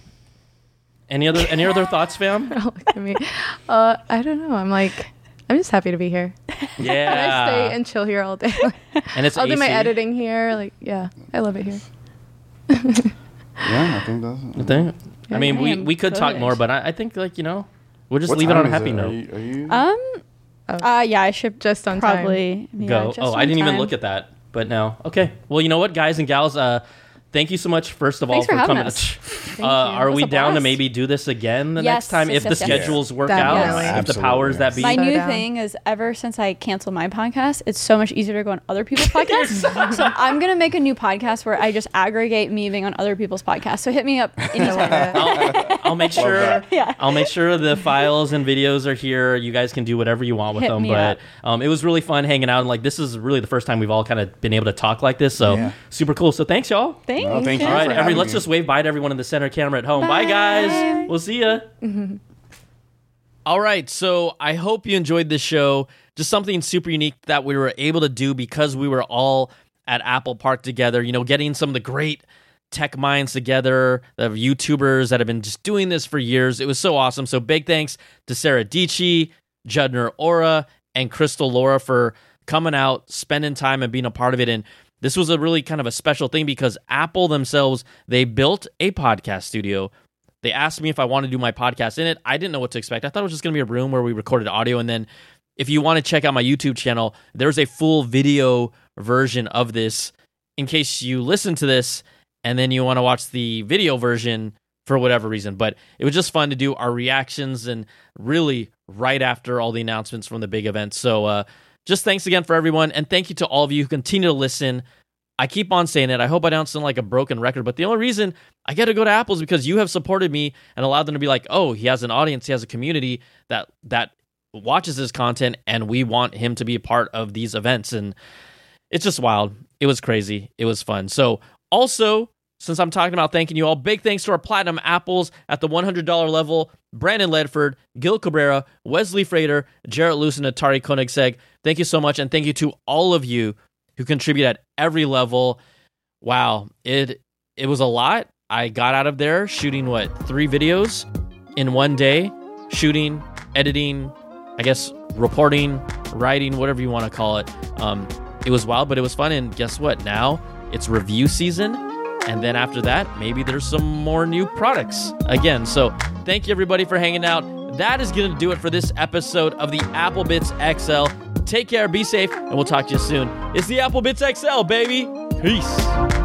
Any other any other thoughts, fam? Don't look at me. Uh, I don't know. I'm like, I'm just happy to be here. And I Yeah. stay and chill here all day. and it's I'll do my editing here. Like, yeah, I love it here. Yeah, I think that's. I think- I mean, I we, we could talk more, but I, I think like you know, we'll just What leave it on a time is happy it? note. Are you, are you Um, Uh, yeah, I should Just on time. probably yeah, Go. just oh, I on didn't even time. look at that. But no. Okay. Well, you know what, guys and gals, uh, thank you so much first of Thanks all for coming. us. Uh, are we a down to maybe do this again the Yes, next time yes, if the yes, yes. schedules work Definitely. out, if the powers that be? My So new down. thing is ever since I canceled my podcast, it's so much easier to go on other people's podcasts. so I'm gonna make a new podcast where I just aggregate me being on other people's podcasts. So hit me up anytime. I'll, I'll make sure. Yeah. I'll make sure the files and videos are here. You guys can do whatever you want with Hit them. But um, it was really fun hanging out, and like this is really the first time we've all kind of been able to talk like this. So Yeah. super cool. So thanks, y'all. Thanks. No, oh, thank you All right, for every, let's just wave bye to everyone in the center camera at home. Bye, guys. We'll see ya. All right, so I hope you enjoyed this show. Just something super unique that we were able to do because we were all at Apple Park together. You know, getting some of the great tech minds together, the YouTubers that have been just doing this for years. It was so awesome. So big thanks to Sara Dietschy, Judner Aura, and Krystal Lora for coming out, spending time, and being a part of it. And this was a really kind of a special thing because Apple themselves they built a podcast studio. They asked me if I wanted to do my podcast in it. I didn't know what to expect. I thought it was just going to be a room where we recorded audio. And then if you want to check out my YouTube channel, there's a full video version of this in case you listen to this and then you want to watch the video version for whatever reason. But it was just fun to do our reactions and really right after all the announcements from the big events. So uh, just thanks again for everyone. And thank you to all of you who continue to listen. I keep on saying it. I hope I don't sound like a broken record, but the only reason I get to go to Apple is because you have supported me and allowed them to be like, oh, he has an audience, he has a community that that watches his content, and we want him to be a part of these events. And it's just wild. It was crazy. It was fun. So also, since I'm talking about thanking you all, big thanks to our platinum apples at the $100 level. Brandon Ledford, Gil Cabrera, Wesley Frater, Jarrett Luce, and Atari Koenigsegg. Thank you so much. And thank you to all of you who contribute at every level. Wow, it it was a lot. I got out of there shooting what three videos in one day, shooting, editing, I guess reporting, writing, whatever you want to call it. Um, it was wild, but it was fun. And guess what? Now it's review season, and then after that, maybe there's some more new products again. So thank you everybody for hanging out. That is going to do it for this episode of the Apple Bytes XL. Take care, be safe, and we'll talk to you soon. It's the Apple Bytes XL, baby. Peace.